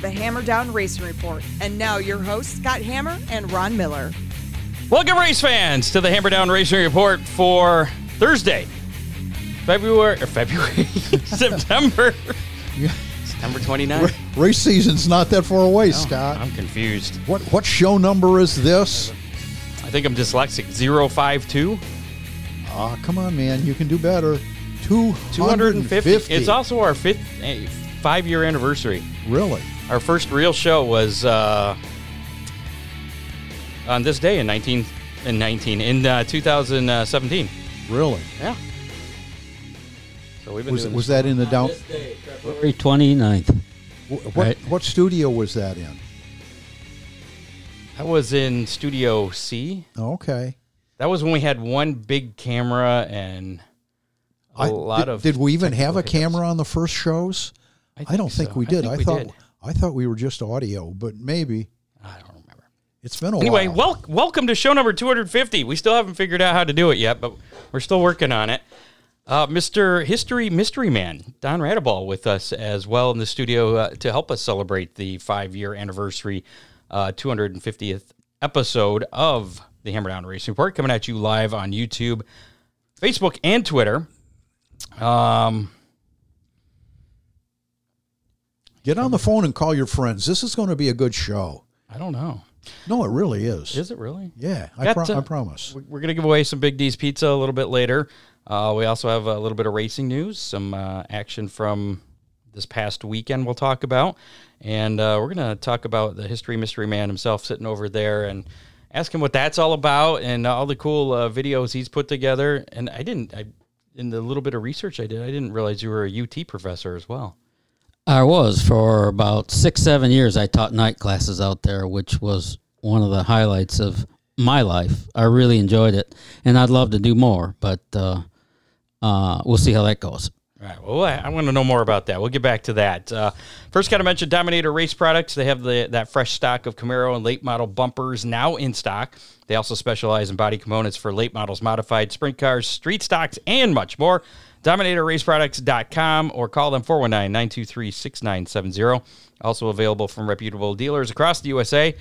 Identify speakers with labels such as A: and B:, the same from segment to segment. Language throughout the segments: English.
A: the Hammer Down Racing Report. And now your hosts, Scott Hammer and Ron Miller.
B: Welcome, race fans, to the Hammer Down Racing Report for Thursday, February or February, September, September 29th.
C: Race season's not that far away, Scott.
B: I'm confused.
C: What what show number is this?
B: I think I'm dyslexic. 052,
C: Ah, come on, man, you can do better. Two
B: 250. It's also our fifth eh, five year anniversary.
C: really
B: Our first real show was uh, on this day in 19 in 19 in uh, 2017.
C: really.
B: Yeah. So we've been
C: Was
B: doing
C: was that in the down?
D: February 29th.
C: wh- What
D: Right.
C: what studio was that in?
B: That was in Studio C.
C: Okay.
B: That was when we had one big camera and a
C: I-
B: lot
C: did,
B: of.
C: Did we even have a
B: hiccups.
C: camera on the first shows? I,
B: think
C: don't think
B: so.
C: we did. I,
B: think we
C: thought
B: did.
C: I thought we were just audio, but maybe
B: I don't remember.
C: it's been a
B: Anyway,
C: while.
B: wel- welcome to show number 250. We still haven't figured out how to do it yet, but we're still working on it. Uh, Mr. History Mystery Man, Don Radebaugh, with us as well in the studio uh, to help us celebrate the five year anniversary, uh, 250th episode of the Hammer Down Racing Report, coming at you live on YouTube, Facebook, and Twitter. Um,
C: Get on the phone and call your friends. This is going to be a good show.
B: I don't know.
C: No, it really is.
B: Is it really?
C: Yeah, I, pro-
B: to-
C: I promise.
B: We're going to give away some Big D's Pizza a little bit later. Uh, we also have a little bit of racing news, some uh, action from this past weekend we'll talk about. And uh, we're going to talk about the History Mystery Man himself sitting over there and ask him what that's all about and all the cool uh, videos he's put together. And I didn't, I, in the little bit of research I did, I didn't realize you were a UT professor as well.
D: I was for about six, seven years. I taught night classes out there, which was one of the highlights of my life. I really enjoyed it, and I'd love to do more, but uh, uh, we'll see how that goes.
B: All right. Well, I, want to know more about that. We'll get back to that. Uh, first, got to mention Dominator Race Products. They have the that fresh stock of Camaro and late model bumpers now in stock. They also specialize in body components for late models, modified sprint cars, street stocks, and much more. DominatorRaceProducts.com or call them 419 923 6970. Also available from reputable dealers across the USA.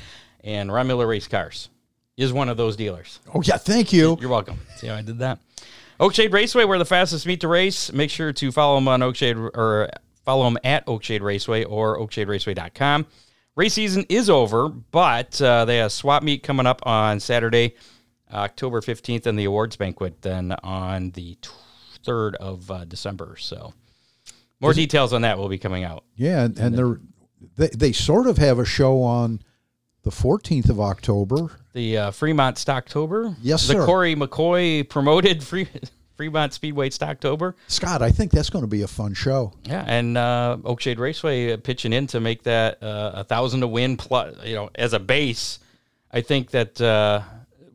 B: And Ron Miller Race Cars is one of those dealers.
C: Oh yeah, thank you.
B: You're welcome. See how I did that? Oakshade Raceway, where the fastest meet to race. Make sure to follow them on Oakshade or follow them at Oakshade Raceway or OakshadeRaceway.com. Race season is over, but uh, they have swap meet coming up on Saturday, October 15th, and the awards banquet then on the 3rd of uh, December. So more details on that will be coming out.
C: Yeah, and, and they're they, they sort of have a show on the 14th of October.
B: The uh, Fremont Stocktober.
C: Yes,
B: the
C: sir.
B: Corey McCoy promoted Free, Fremont Speedway Stocktober.
C: Scott, I think that's going to be a fun show.
B: Yeah, and uh, Oakshade Raceway uh, pitching in to make that uh, a thousand to win plus, you know, as a base. I think that uh,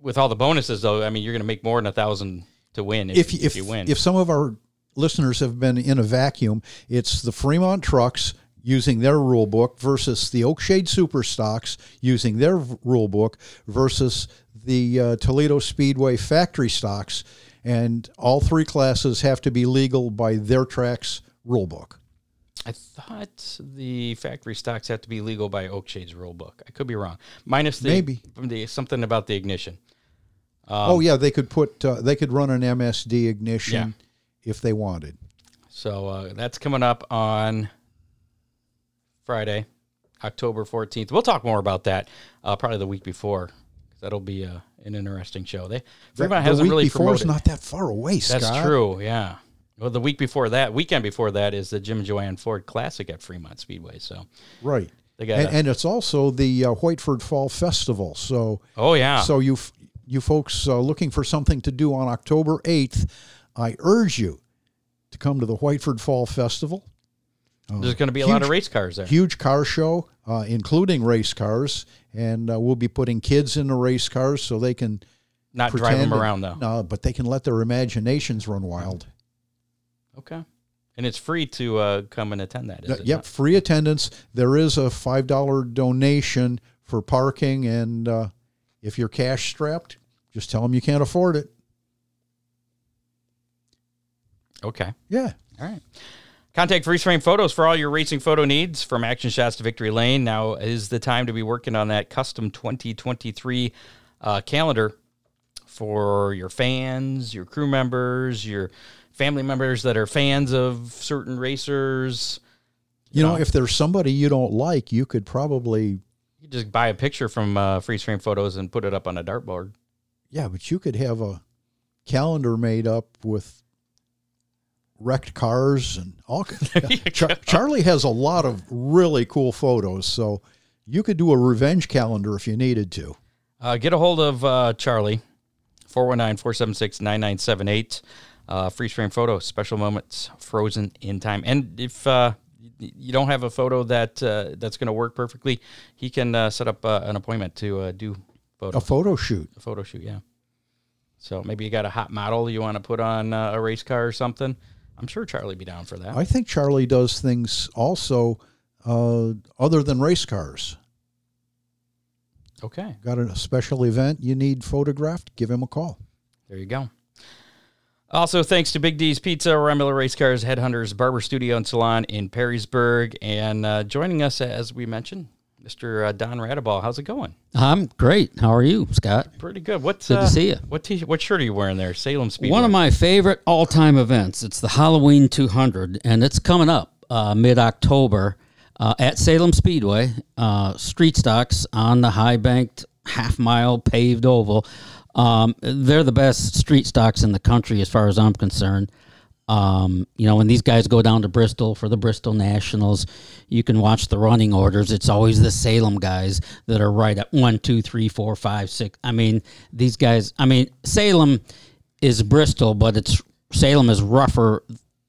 B: with all the bonuses, though, I mean, you're going to make more than a thousand to win if,
C: If
B: if,
C: if
B: you win.
C: if some of our listeners have been in a vacuum, it's the Fremont trucks using their rule book versus the Oakshade Super Stocks using their rule book versus the uh, Toledo Speedway factory stocks, and all three classes have to be legal by their track's rule book.
B: I thought the factory stocks have to be legal by Oakshade's rule book. I could be wrong. Minus the,
C: Maybe.
B: the something about the ignition.
C: Oh yeah, they could put uh, they could run an MSD ignition if they wanted.
B: So uh, that's coming up on Friday, October 14th. We'll talk more about that uh, probably the week before because that'll be uh, an interesting show. They Fremont
C: the
B: hasn't
C: week
B: really
C: before is
B: promoted.
C: not that far away.
B: That's
C: Scott.
B: true. Yeah. Well, the week before that, weekend before that, is the Jim and Joanne Ford Classic at Fremont Speedway. So
C: Right. and, and it's also the uh, Whiteford Fall Festival. So,
B: oh yeah.
C: so you you folks uh, looking for something to do on October eighth, I urge you to come to the Whiteford Fall Festival.
B: There's going to be a lot of race cars there.
C: Huge car show, uh, including race cars, and uh, we'll be putting kids in the race cars so they can
B: Not drive them
C: and-
B: around though.
C: No, but they can let their imaginations run wild.
B: Okay. And it's free to uh, come and attend that. Is
C: Uh,
B: it
C: yep,
B: not?
C: free attendance. There is a five dollar donation for parking, and uh, if you're cash strapped, just tell them you can't afford it.
B: Okay.
C: Yeah,
B: All right. Contact Freeze Frame Photos for all your racing photo needs from action shots to victory lane. Now is the time to be working on that custom 2023 uh, calendar for your fans, your crew members, your family members that are fans of certain racers.
C: You know, if there's somebody you don't like, you could probably,
B: You just buy a picture from uh, Freeze Frame Photos and put it up on a dartboard.
C: Yeah, but you could have a calendar made up with wrecked cars and all. Char- Charlie has a lot of really cool photos, so you could do a revenge calendar if you needed to.
B: Uh, get a hold of uh, Charlie, 419 476 9978. Uh, Freeze frame photo, special moments, frozen in time. And if uh, you don't have a photo that uh, that's going to work perfectly, he can uh, set up uh, an appointment to uh, do photo,
C: A photo shoot.
B: a photo shoot. Yeah. So maybe you got a hot model you want to put on uh, a race car or something. I'm sure Charlie be down for that.
C: I think Charlie does things also uh, other than race cars.
B: okay.
C: Got a special event you need photographed? Give him a call.
B: There you go. Also, thanks to Big D's Pizza, Miller Race Cars, Headhunters Barber Studio and Salon in Perrysburg. And uh, joining us, as we mentioned, Mr. Uh, Don Radebaugh. How's it going?
D: I'm great. How are you, Scott?
B: Pretty good. What's
D: Good to
B: uh,
D: see you.
B: What t- what shirt are you wearing there? Salem Speedway.
D: One of my favorite all-time events. It's the Halloween 200, and it's coming up uh, mid-October uh, at Salem Speedway. Uh, street stocks on the high-banked half-mile paved oval. Um, they're the best street stocks in the country, as far as I'm concerned. Um, you know, when these guys go down to Bristol for the Bristol Nationals, you can watch the running orders. It's always the Salem guys that are right at one, two, three, four, five, six. I mean, these guys. I mean, Salem is Bristol, but it's Salem is rougher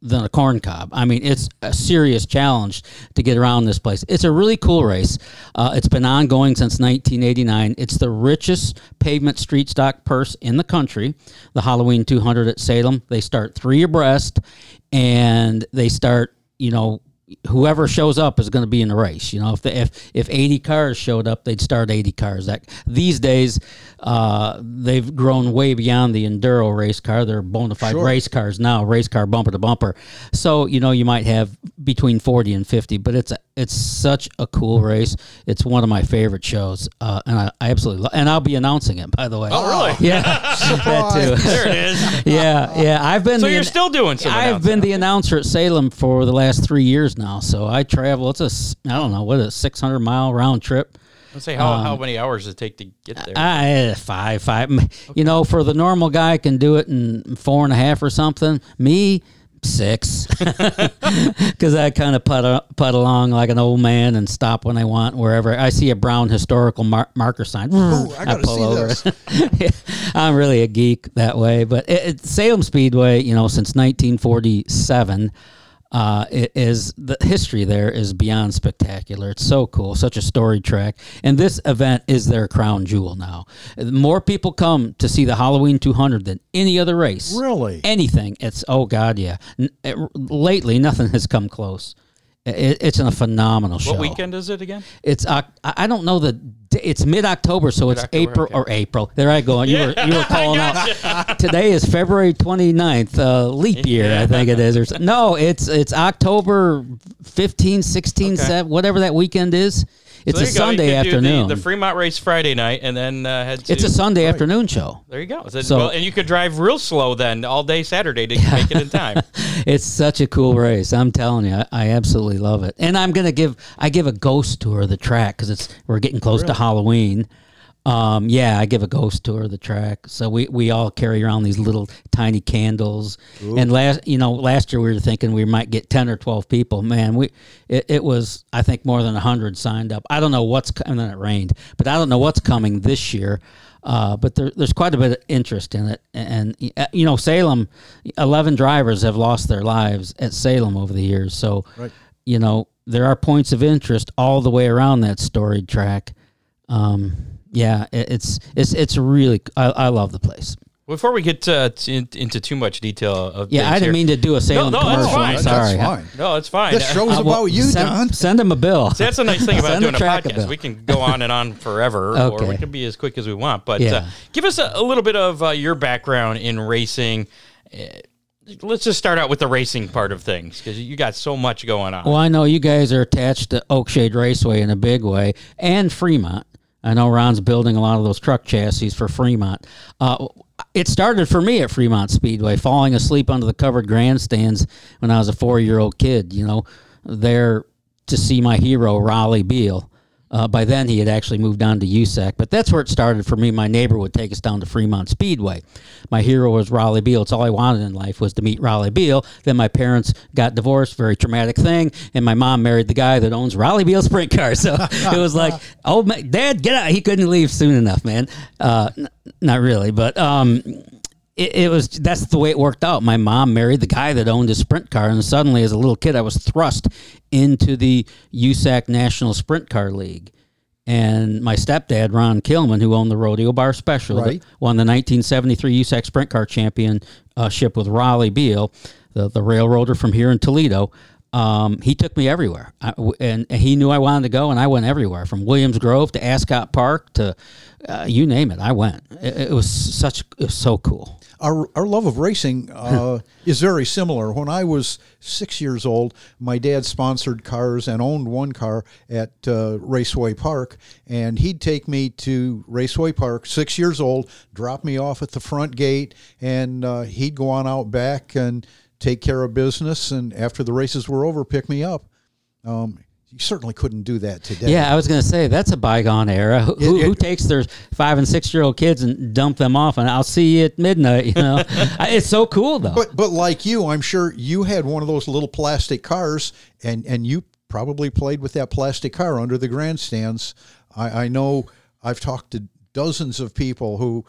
D: than a corn cob. I mean, it's a serious challenge to get around this place. It's a really cool race. Uh, it's been ongoing since 1989. It's the richest pavement street stock purse in the country. The Halloween 200 at Salem. They start three abreast, and they start, you know, whoever shows up is going to be in the race. You know, if the, if if 80 cars showed up, they'd start 80 cars. That these days, uh, they've grown way beyond the enduro race car. They're bona fide
C: Sure.
D: race cars now, race car bumper to bumper. So you know, you might have between 40 and 50, but it's a, it's such a cool race. It's one of my favorite shows, uh, and I, I absolutely love. And I'll be announcing it, by the way.
B: Oh, really?
D: Yeah, that too.
B: There it is.
D: yeah, yeah. I've been.
B: So
D: the
B: you're
D: an-
B: still doing some
D: I've been the announcer at Salem for the last three years now. So I travel. It's a s- I don't know what a 600 mile round trip.
B: Let's say how,
D: Um,
B: how many hours does it take to get there?
D: I five five. You know, for the normal guy can do it in four and a half or something. Me. Six, because I kind of put put along like an old man and stop when I want wherever I see a brown historical mar- marker sign.
C: Ooh, I gotta see this.
D: I'm really a geek that way. But it, it, Salem Speedway, you know, since 1947, uh, it is the history there is beyond spectacular. It's so cool, such a story track, and this event is their crown jewel now. More people come to see the Halloween 200 than any other race.
C: Really?
D: Anything. It's oh god, yeah. N- it- lately, nothing has come close. It, it's a phenomenal show.
B: what weekend is it again?
D: It's Oc- I don't know the. It's mid October, so it's
B: Mid-October,
D: April
B: okay.
D: or April. There I go. You were you were calling out. Today is February 29th, uh, leap year, I think it is. Or so- no, it's it's October 15, 16,
B: Okay.
D: 7, whatever that weekend is. It's
B: So
D: a
B: there you go. You
D: Sunday afternoon.
B: The, the Fremont race Friday night, and then uh, head to.
D: it's a Sunday afternoon show.
B: There you go. So,
D: So-
B: well, and you could drive real slow then all day Saturday to make it in time.
D: It's such a cool race. I'm telling you, I, I absolutely love it. And I'm gonna give I give a ghost tour of the track because it's we're getting close to Halloween. Um, yeah, I give a ghost tour of the track. So we, we all carry around these little tiny candles. And last you know last year we were thinking we might get ten or twelve people. Man, we it, it was I think more than hundred signed up. I don't know what's and then it rained, but I don't know what's coming this year. Uh, but there, there's quite a bit of interest in it, and uh, you know Salem, eleven drivers have lost their lives at Salem over the years. So,
C: Right.
D: you know there are points of interest all the way around that storied track. Um, yeah, it's it's it's really I, I love the place.
B: Before we get uh, t- in- into too much detail of
D: Yeah, I didn't
B: here-
D: mean to do a Salem
B: no, that's
D: commercial.
B: fine.
D: I'm
C: That's
D: sorry.
C: fine.
B: No, it's fine.
C: This show's
D: Uh, well,
C: about you,
D: send,
C: Don.
D: Send him a bill.
B: See, that's a nice thing about doing a
D: track a
B: podcast. We can go on and on forever, or we can be as quick as we want. But
D: Yeah.
B: uh, give us a, a little bit of uh, your background in racing. Uh, let's just start out with the racing part of things because you got so much going on.
D: Well, I know you guys are attached to Oakshade Raceway in a big way and Fremont. I know Ron's building a lot of those truck chassis for Fremont. Uh, it started for me at Fremont Speedway, falling asleep under the covered grandstands when I was a four year old kid, you know, there to see my hero, Rollie Beale. Uh, by then, he had actually moved on to USAC, but that's where it started for me. My neighbor would take us down to Fremont Speedway. My hero was Rollie Beale. It's all I wanted in life was to meet Rollie Beale. Then my parents got divorced, very traumatic thing, and my mom married the guy that owns Rollie Beale Sprint Cars. So it was like, oh, my, Dad, get out! He couldn't leave soon enough, man. Uh, n- not really, but um, it, it, was that's the way it worked out. My mom married the guy that owned a sprint car, and suddenly, as a little kid, I was thrust into the USAC National Sprint Car League. And my stepdad, Ron Kilman, who owned the Rodeo Bar Special,
C: Right.
D: won the 1973 USAC Sprint Car Championship with Rollie Beale, the, the railroader from here in Toledo. Um, he took me everywhere, I, and, and he knew I wanted to go, and I went everywhere from Williams Grove to Ascot Park to uh, you name it. I went. It, it was such it was so cool.
C: Our our love of racing uh, is very similar. When I was six years old, my dad sponsored cars and owned one car at uh, Raceway Park, and he'd take me to Raceway Park, six years old, drop me off at the front gate, and uh, he'd go on out back and take care of business. And after the races were over, pick me up. Um, you certainly couldn't do that today.
D: Yeah, I was going to say that's a bygone era. Who, who,
C: It-
D: who takes their five and six year old kids and dump them off, and I'll see you at midnight. You know, it's so cool though.
C: But but like you, I'm sure you had one of those little plastic cars, and and you probably played with that plastic car under the grandstands. I, I know I've talked to dozens of people who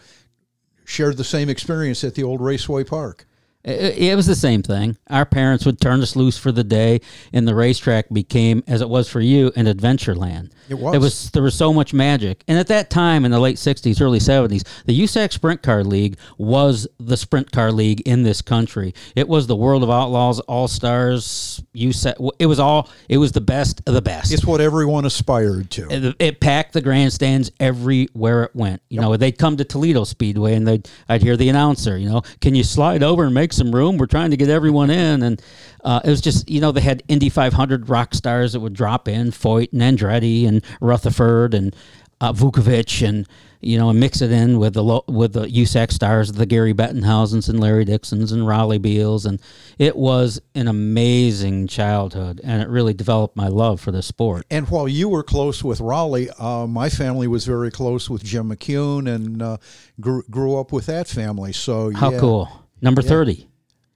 C: shared the same experience at the old Raceway Park.
D: It, it was the same thing. Our parents would turn us loose for the day, and the racetrack became, as it was for you, an adventure land.
C: It was.
D: There was there was so much magic, and at that time in the late '60s, early '70s, the USAC Sprint Car League was the sprint car league in this country. It was the World of Outlaws, All Stars, USAC. It was all. It was the best of the best.
C: It's what everyone aspired to.
D: it, it packed the grandstands everywhere it went. You know, they'd come to Toledo Speedway and they'd I'd hear the announcer, you know, can you slide over and make some room? We're trying to get everyone in, and uh, it was just you know they had Indy 500 rock stars that would drop in, Foyt and Andretti and Rutherford and uh, Vukovich and you know and mix it in with the lo- with the USAC stars, the Gary Bettenhausens and Larry Dixons and Rollie Beales, and it was an amazing childhood, and it really developed my love for the sport.
C: And while you were close with Rollie, uh, my family was very close with Jim McCune and uh, grew, grew up with that family. So
D: How
C: yeah.
D: cool. Number 30.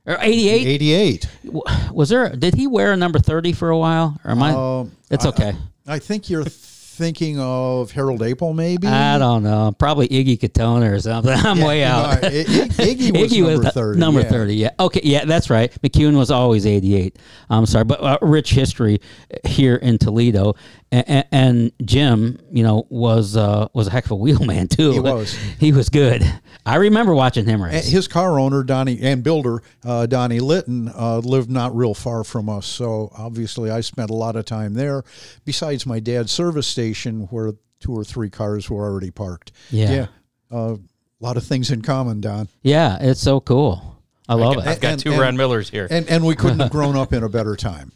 D: Or 88?
C: 88.
D: Was there, did he wear a number 30 for a while? Or am I?
C: Um,
D: it's
C: I-
D: okay.
C: I think you're thinking of Harold Apel, maybe.
D: I, don't know. Probably Iggy Katona or something. I'm way
C: no,
D: out.
C: I- I- Iggy was number
D: the-
C: 30,
D: Number
C: yeah.
D: 30, yeah. Okay, yeah, that's right. McCune was always 88. I'm sorry. But uh, rich history here in Toledo. And, and Jim, you know, was uh, was a heck of a wheelman, too.
C: He was.
D: He was good. I remember watching him
C: And. His car owner, Donnie, and builder, uh, Donnie Litton, uh, lived not real far from us. So obviously, I spent a lot of time there. Besides my dad's service station, where two or three cars were already parked.
D: Yeah.
C: Yeah. Uh, a lot of things in common, Don.
D: Yeah, it's so cool. I love it.
B: I've got
C: And-
B: two
C: and-
B: Ron Millers here.
C: And and we couldn't have grown up in a better time.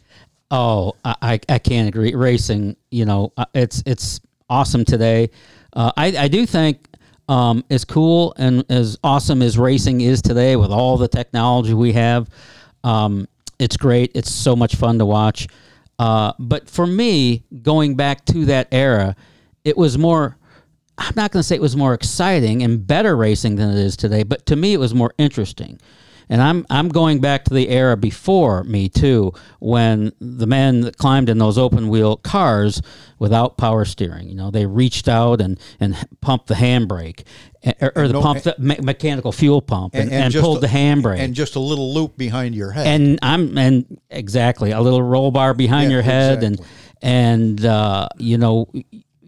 D: Oh, I, I I can't agree. Racing, you know, uh, it's it's awesome today. Uh, I I do think um, as cool and as awesome as racing is today with all the technology we have, um, it's great. It's so much fun to watch. Uh, but for me, going back to that era, it was more. I'm not going to say it was more exciting and better racing than it is today, but to me, it was more interesting. And I'm I'm going back to the era before me too, when the men that climbed in those open wheel cars without power steering, you know, they reached out and and pumped the handbrake, eh, or, or the
C: no-
D: pump, the me- mechanical fuel pump, and, and,
C: just
D: pulled
C: a-
D: the handbrake.
C: And just a little loop behind your head.
D: and I'm and exactly a little roll bar behind
C: Yeah,
D: your head
C: exactly.
D: and and uh, you know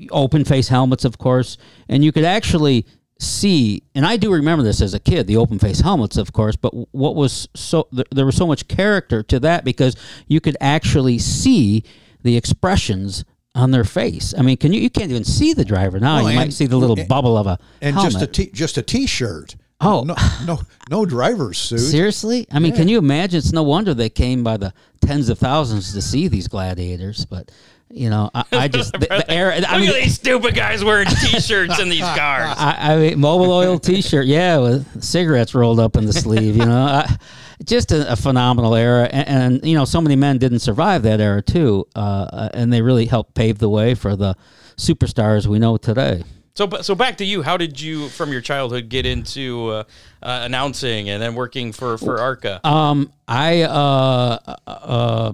D: open face helmets of course and you could actually see and I do remember this as a kid the open face helmets of course but what was so there was so much character to that because you could actually see the expressions on their face I mean can you you can't even see the driver now
C: Well,
D: you
C: and-
D: might see the little
C: and-
D: bubble of a
C: and
D: helmet.
C: just a t- just a t-shirt.
D: Oh,
C: No, no, no driver's suit.
D: seriously? I mean, can you imagine? It's no wonder they came by the tens of thousands to see these gladiators. But you know, I, I just the, the air. I
B: Look
D: mean,
B: at these stupid guys wearing T-shirts in these cars.
D: I, I mean, Mobil oil T-shirt, yeah, with cigarettes rolled up in the sleeve. You know, I, just a, a phenomenal era, and, and you know, so many men didn't survive that era too, uh, and they really helped pave the way for the superstars we know today.
B: So, so back to you. How did you, from your childhood, get into uh, uh, announcing and then working for for ARCA?
D: Um, I uh, uh,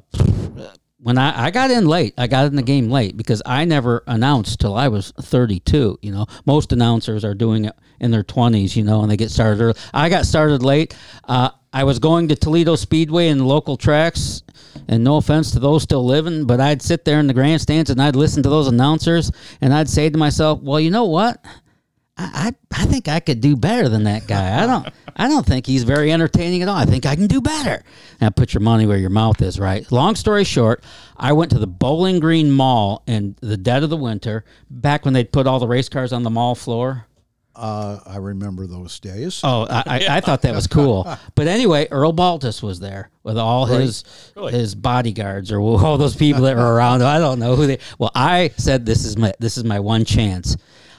D: when I, I got in late, I got in the game late because I never announced till I was 32. You know, most announcers are doing it in their 20s. You know, and they get started early. I got started late. Uh, I was going to Toledo Speedway and local tracks. And no offense to those still living, but I'd sit there in the grandstands and I'd listen to those announcers and I'd say to myself, well, you know what? I, I I think I could do better than that guy. I don't I don't think he's very entertaining at all. I think I can do better. Now put your money where your mouth is, right? Long story short, I went to the Bowling Green Mall in the dead of the winter, back when they'd put all the race cars on the mall floor.
C: Uh, I remember those days.
D: Oh, I, I, I thought that was cool. But anyway, Earl Baltes was there with all his
B: Really?
D: his bodyguards or all those people that were around. I don't know who they. Well, I said this is my this is my one chance.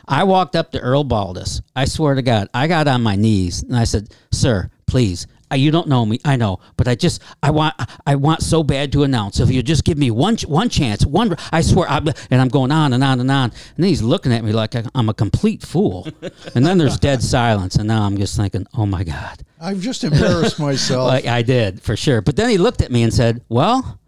D: I walked up to Earl Baltes. I swear to God, I got on my knees and I said, "Sir, please." uh, You don't know me, I know, but I just I want I want so bad to announce. If you just give me one one chance, one I swear, I, and I'm going on and on and on, and then he's looking at me like I- I'm a complete fool. and then there's dead silence, and now I'm just thinking, oh my god,
C: I've just embarrassed myself.
D: like I did for sure. But then he looked at me and said, "Well,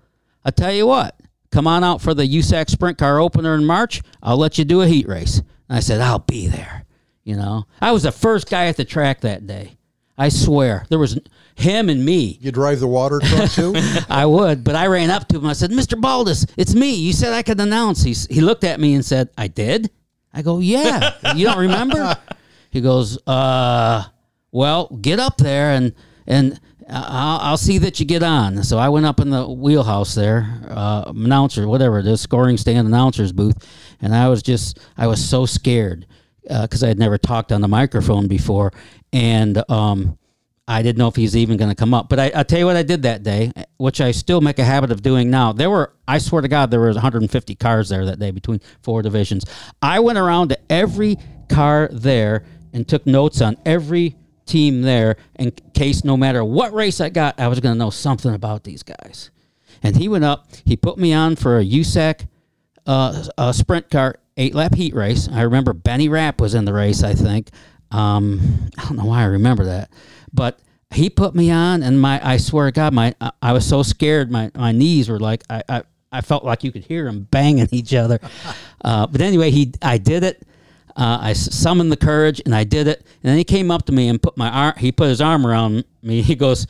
D: I tell you what, come on out for the USAC Sprint Car opener in March. I'll let you do a heat race." And I said, "I'll be there." You know, I was the first guy at the track that day. I swear, there was him and me.
C: you drive the water truck too?
D: I would, but I ran up to him. I said, "Mr. Baltes, it's me. You said I could announce." He he looked at me and said, "I did." I go, "Yeah, you don't remember?" He goes, "Uh, well, get up there and and I'll, I'll see that you get on." So I went up in the wheelhouse there, uh, announcer, whatever it is, scoring stand announcer's booth, and I was just I was so scared because I had never talked on the microphone before, and um. I didn't know if he's even going to come up. But I, I tell you what I did that day, which I still make a habit of doing now. There were, I swear to God, there was 150 cars there that day between four divisions. I went around to every car there and took notes on every team there in case no matter what race I got, I was going to know something about these guys. And he went up, he put me on for a USAC uh, a sprint car eight lap heat race. I remember Benny Rapp was in the race. I think. Um, I don't know why I remember that, but he put me on, and my I swear to God, my I, I was so scared. My my knees were like I. I I felt like you could hear them banging each other, uh, but anyway, he I did it. Uh, I summoned the courage and I did it. And then he came up to me and put my arm. He put his arm around me. He goes,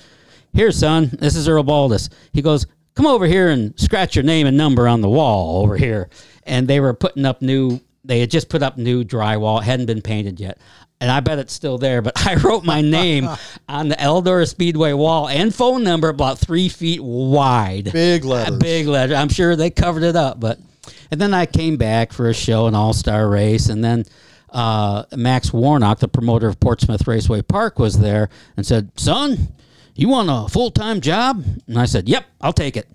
D: "Here, son. This is Earl Baltes." He goes, "Come over here and scratch your name and number on the wall over here." And they were putting up new. They had just put up new drywall. It hadn't been painted yet. And I bet it's still there, but I wrote my name on the Eldora Speedway wall and phone number about three feet wide.
C: Big letters.
D: Big letter. I'm sure they covered it up, but and then I came back for a show, an all star race, and then uh, Max Warnock, the promoter of Portsmouth Raceway Park, was there and said, "Son, you want a full time job?" And I said, "Yep, I'll take it."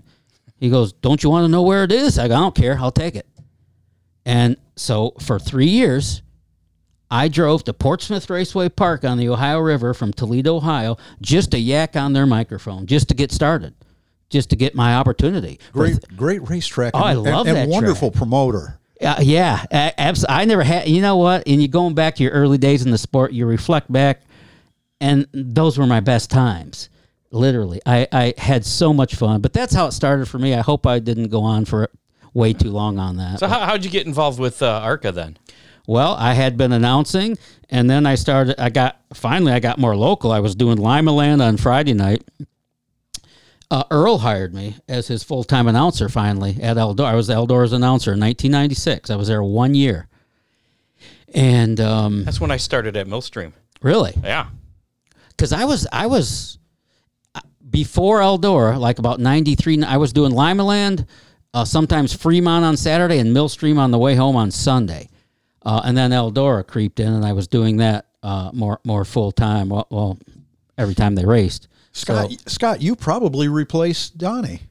D: He goes, "Don't you want to know where it is?" I go, "I don't care. I'll take it." And so for three years, I drove to Portsmouth Raceway Park on the Ohio River from Toledo, Ohio, just to yak on their microphone, just to get started, just to get my opportunity.
C: Great, great racetrack.
D: Oh, I love
C: and,
D: that
C: and wonderful promoter.
D: Uh, yeah, abs- I never had. You know what? And you going back to your early days in the sport, you reflect back, and those were my best times. Literally, I, I had so much fun. But that's how it started for me. I hope I didn't go on for way too long on that.
B: So how, how'd you get involved with uh, ARCA then?
D: Well, I had been announcing, and then I started. I got finally, I got more local. I was doing Lima Land on Friday night. Uh, Earl hired me as his full time announcer. Finally, at Eldora, I was Eldora's announcer in 1996. I was there one year, and um,
B: That's when I started at Millstream.
D: really,
B: Yeah.
D: Because I was I was uh, before Eldora, like about '93. I was doing Lima Land, uh, sometimes Fremont on Saturday, and Millstream on the way home on Sunday. Uh, and then Eldora creeped in, and I was doing that uh, more more full time. Well, well, every time they raced.
C: Scott,
D: So-
C: Scott, you probably replaced Donnie.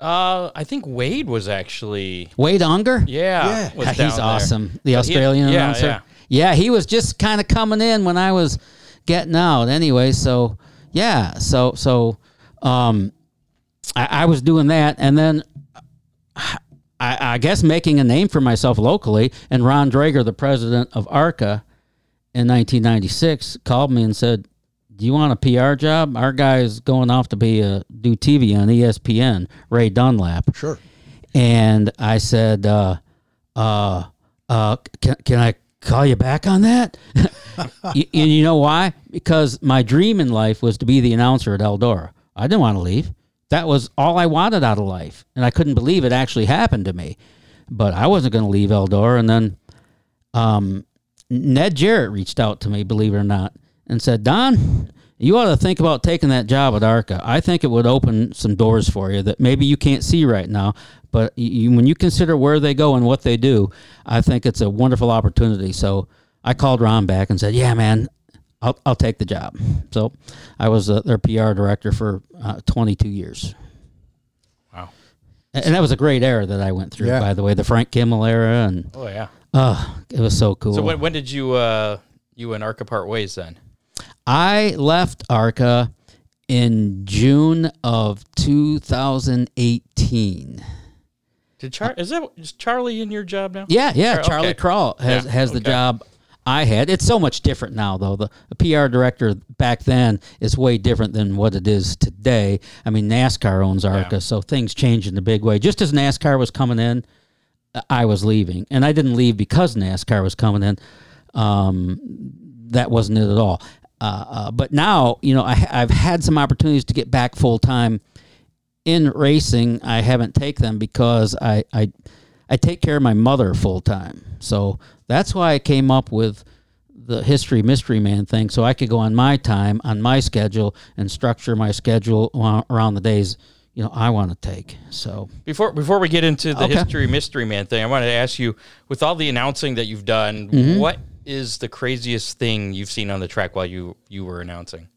B: Uh, I think Wade was actually.
D: Wade Unger.
B: Yeah,
C: Yeah.
B: was
D: Yeah,
B: down
D: he's
B: there.
D: awesome. The
B: he-
D: Australian
B: yeah,
D: announcer.
B: yeah.
D: Yeah, he was just kind of coming in when I was getting out. Anyway, so yeah, so so um, I, I was doing that, and then I, I guess making a name for myself locally. And Ron Drager, the president of ARCA in 1996, called me and said, "Do you want a PR job? Our guy is going off to be a do TV on ESPN. Ray Dunlap."
C: Sure.
D: And I said, uh, uh, uh, can, can I call you back on that? and you know why? Because my dream in life was to be the announcer at Eldora. I didn't want to leave. That was all I wanted out of life. And I couldn't believe it actually happened to me. But I wasn't going to leave Eldora. And then um, Ned Jarrett reached out to me, believe it or not, and said, Don, you ought to think about taking that job at ARCA. I think it would open some doors for you that maybe you can't see right now. But you, when you consider where they go and what they do, I think it's a wonderful opportunity. So I called Ron back and said, Yeah, man, I'll, I'll take the job. So I was uh, their PR director for uh, 22 years.
B: Wow.
D: And and that was a great era that I went through,
C: Yeah.
D: by the way, the Frank Kimmel era. And
B: Oh yeah.
D: uh, it was so cool.
B: So when, when did you uh you and ARCA part ways then?
D: I left ARCA in June of 2018.
B: Did Char is that is Charlie in your job now?
D: Yeah, yeah.
B: Char-
D: Charlie
B: okay.
D: Crawl has
B: Yeah,
D: has the job I had. It's so much different now, though. The, the PR director back then is way different than what it is today. I mean, NASCAR owns ARCA,
B: Yeah.
D: so things change in a big way. Just as NASCAR was coming in, I was leaving, and I didn't leave because NASCAR was coming in. Um, that wasn't it at all. Uh, uh, but now, you know, I, I've had some opportunities to get back full time in racing. I haven't take them because I, I, I take care of my mother full time. So that's why I came up with the history mystery man thing, so I could go on my time, on my schedule, and structure my schedule around the days you know I want to take. So
B: Before before we get into the
D: Okay.
B: history mystery man thing, I wanted to ask you with all the announcing that you've done,
D: Mm-hmm.
B: what is the craziest thing you've seen on the track while you you were announcing?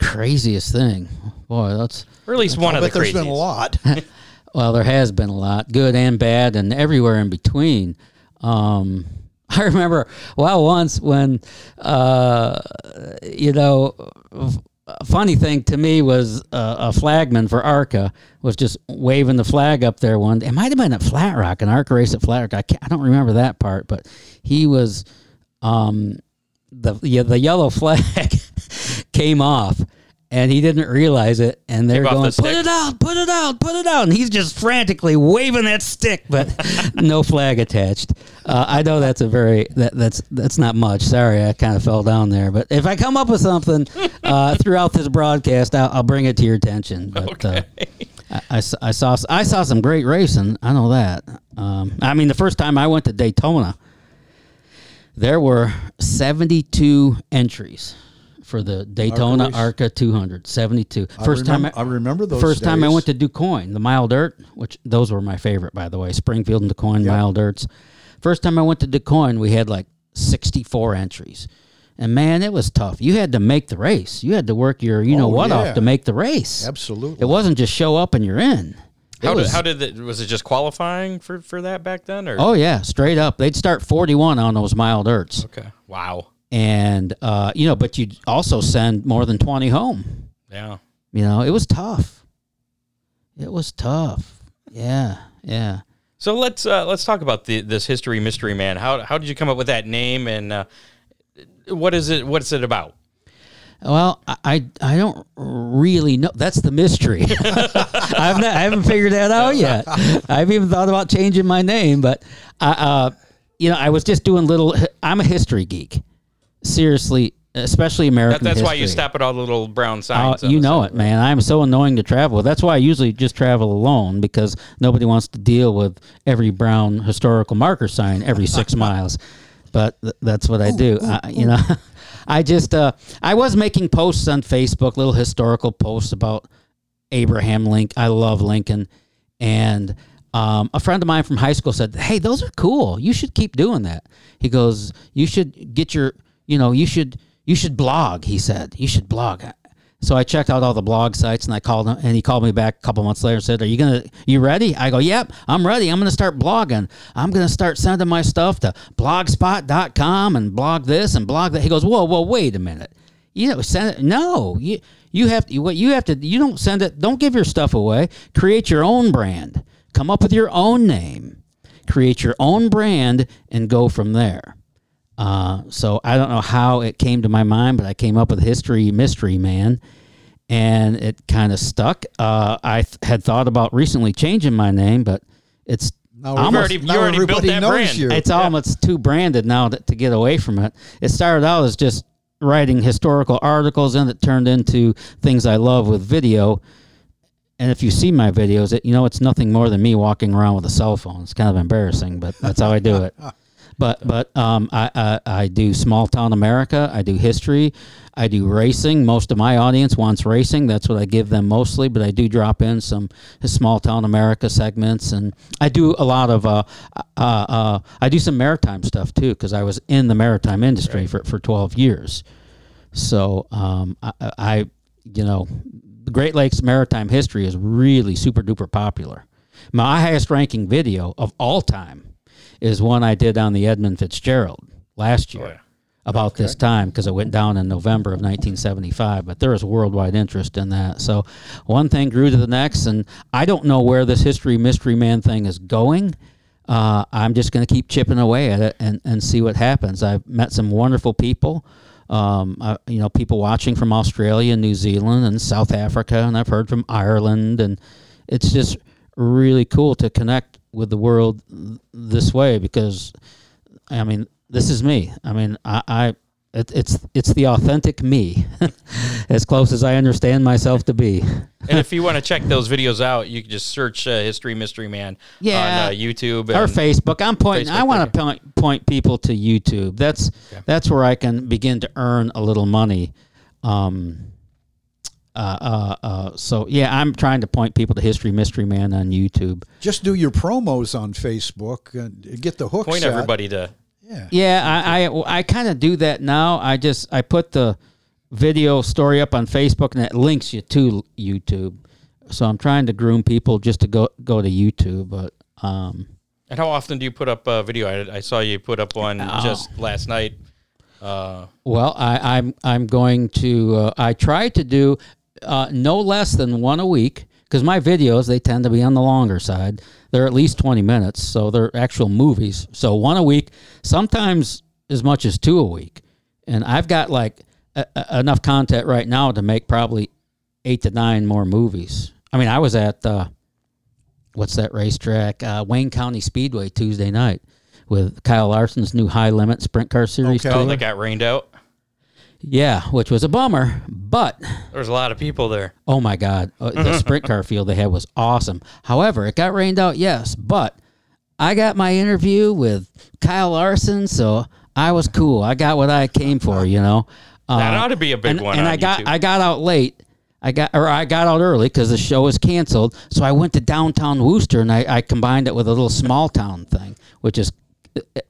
D: Craziest thing, boy, that's
B: Or at least one of the
C: But there's
B: craziest.
C: been a lot.
D: Well, there has been a lot, good and bad, and everywhere in between. Um, I remember, well, once when, uh, you know, f- a funny thing to me was uh, a flagman for ARCA was just waving the flag up there one. day. It might have been at Flat Rock, an ARCA race at Flat Rock. I, can't, I don't remember that part, but he was um, the yeah, the yellow flag came off. And he didn't realize it, and they're going,
B: the
D: "Put it out, put it out, put it out!" And he's just frantically waving that stick, but no flag attached. Uh, I know that's a very that, that's that's not much. Sorry, I kind of fell down there. But if I come up with something uh, throughout this broadcast, I'll, I'll bring it to your attention. But uh, I, I s- I saw I saw some great racing. I know that. Um, I mean, the first time I went to Daytona, there were 72 entries for the Daytona
C: race?
D: ARCA 200. 72. First time
C: remem- I remember those
D: First time I went to DuQuoin, the mile dirt, which those were my favorite, by the way. Springfield and DuQuoin mile dirts. First time I went to DuQuoin, we had like 64 entries. And man, it was tough. You had to make the race. You had to work your, you know
C: Oh,
D: what
C: yeah.
D: off to make the race.
C: Absolutely.
D: It wasn't just show up and you're in. It
B: How did,
D: was-
B: how did it was it just qualifying for for that back then or
D: Oh yeah, straight up. They'd start 41 on those mile dirts.
B: okay wow
D: And uh, you know, but you'd also send more than 20 home.
B: yeah
D: You know, it was tough. It was tough. Yeah. Yeah.
B: so let's uh, let's talk about the this history mystery man how how did you come up with that name and uh, what is it what's it about
D: Well, I I, I don't really know. That's the mystery. I've not, I haven't figured that out yet. I've even thought about changing my name, but I, uh, you know, I was just doing little. I'm a history geek. Seriously, especially
B: that,
D: American.
B: that's why you
D: history.
B: stop at all the little brown
D: Oh,
B: signs on
D: you know
B: side.
D: it, man. I'm so annoying to travel with. That's why I usually just travel alone because nobody wants to deal with every brown historical marker sign every six miles. But th- that's what I do. I, you know, I just uh, I was making posts on Facebook, little historical posts about Abraham Lincoln. I love Lincoln, and um, a friend of mine from high school said, "Hey, those are cool. You should keep doing that." He goes, "You should get your you know, you should you should blog. He said you should blog. So I checked out all the blog sites and I called him and he called me back a couple months later and said, Are you gonna you ready? I go, Yep, I'm ready. I'm gonna start blogging. I'm gonna start sending my stuff to blogspot.com and blog this and blog that. He goes, Whoa, whoa, wait a minute. You know, send it no, you you have to what you have to you don't send it don't give your stuff away. Create your own brand. Come up with your own name. Create your own brand and go from there. Uh, so I don't know how it came to my mind, but I came up with History Mystery Man, and it kind of stuck. Uh, I th- had thought about recently changing my name, but it's
C: Now,
D: almost,
B: already- you already built that
C: knows
B: brand.
C: you.
D: it's almost too branded now to, to get away from it. It started out as just writing historical articles, and it turned into things I love with video. And if you see my videos, it you know it's nothing more than me walking around with a cell phone. It's kind of embarrassing, but that's how I do it. But but um, I, I I do small town America. I do history. I do racing. Most of my audience wants racing. That's what I give them mostly. But I do drop in some small town America segments, and I do a lot of uh, uh, uh, I do some maritime stuff too because I was in the maritime industry for for twelve years. So um, I, I you know the Great Lakes maritime history is really super duper popular. My highest ranking video of all time is one I did on the Edmund Fitzgerald last year
B: Oh, yeah.
D: about this time because it went down in November of 1975. But there was worldwide interest in that. So one thing grew to the next, and I don't know where this History Mystery Man thing is going. Uh, I'm just going to keep chipping away at it and, and see what happens. I've met some wonderful people. Um, uh, you know, people watching from Australia, and New Zealand, and South Africa, and I've heard from Ireland, and it's just really cool to connect with the world this way because I mean, this is me. I mean, I, I it, it's it's the authentic me, as close as I understand myself to be.
B: and if you want to check those videos out, you can just search uh, History Mystery Man
D: Yeah.
B: on uh, YouTube.
D: Or Facebook. I'm pointing. I want to point point people to YouTube. That's that's where I can begin to earn a little money. Um. Uh, uh, uh, so yeah, I'm trying to point people to History Mystery Man on YouTube.
C: Just do your promos on Facebook and get the hooks.
B: Point
C: set.
B: everybody to.
C: Yeah.
D: Yeah, I I, I kind of do that now. I just I put the video story up on Facebook and it links you to YouTube. So I'm trying to groom people just to go go to YouTube, but um
B: And how often do you put up a video? I, I saw you put up one
D: Oh.
B: just last night. Uh,
D: well, I I'm I'm going to uh, I try to do uh, no less than one a week because my videos they tend to be on the longer side. They're at least 20 minutes, so they're actual movies. So one a week, sometimes as much as two a week. And I've got like a, a- enough content right now to make probably eight to nine more movies. I mean, I was at uh, what's that racetrack? Uh, Wayne County Speedway Tuesday night with Kyle Larson's new high limit sprint car series.
C: Okay.
B: oh, that got rained out.
D: Yeah, which was a bummer, but
B: There was a lot of people there.
D: oh my god, uh, the sprint car field they had was awesome. However, it got rained out, yes, but I got my interview with Kyle Larson, so I was cool. I got what I came for, you know.
B: That
D: Uh,
B: ought to be a big
D: and,
B: one.
D: and
B: on
D: I got
B: YouTube.
D: I got out late. I got or I got out early because the show was canceled. So I went to downtown Wooster and I, I combined it with a little small town thing, which is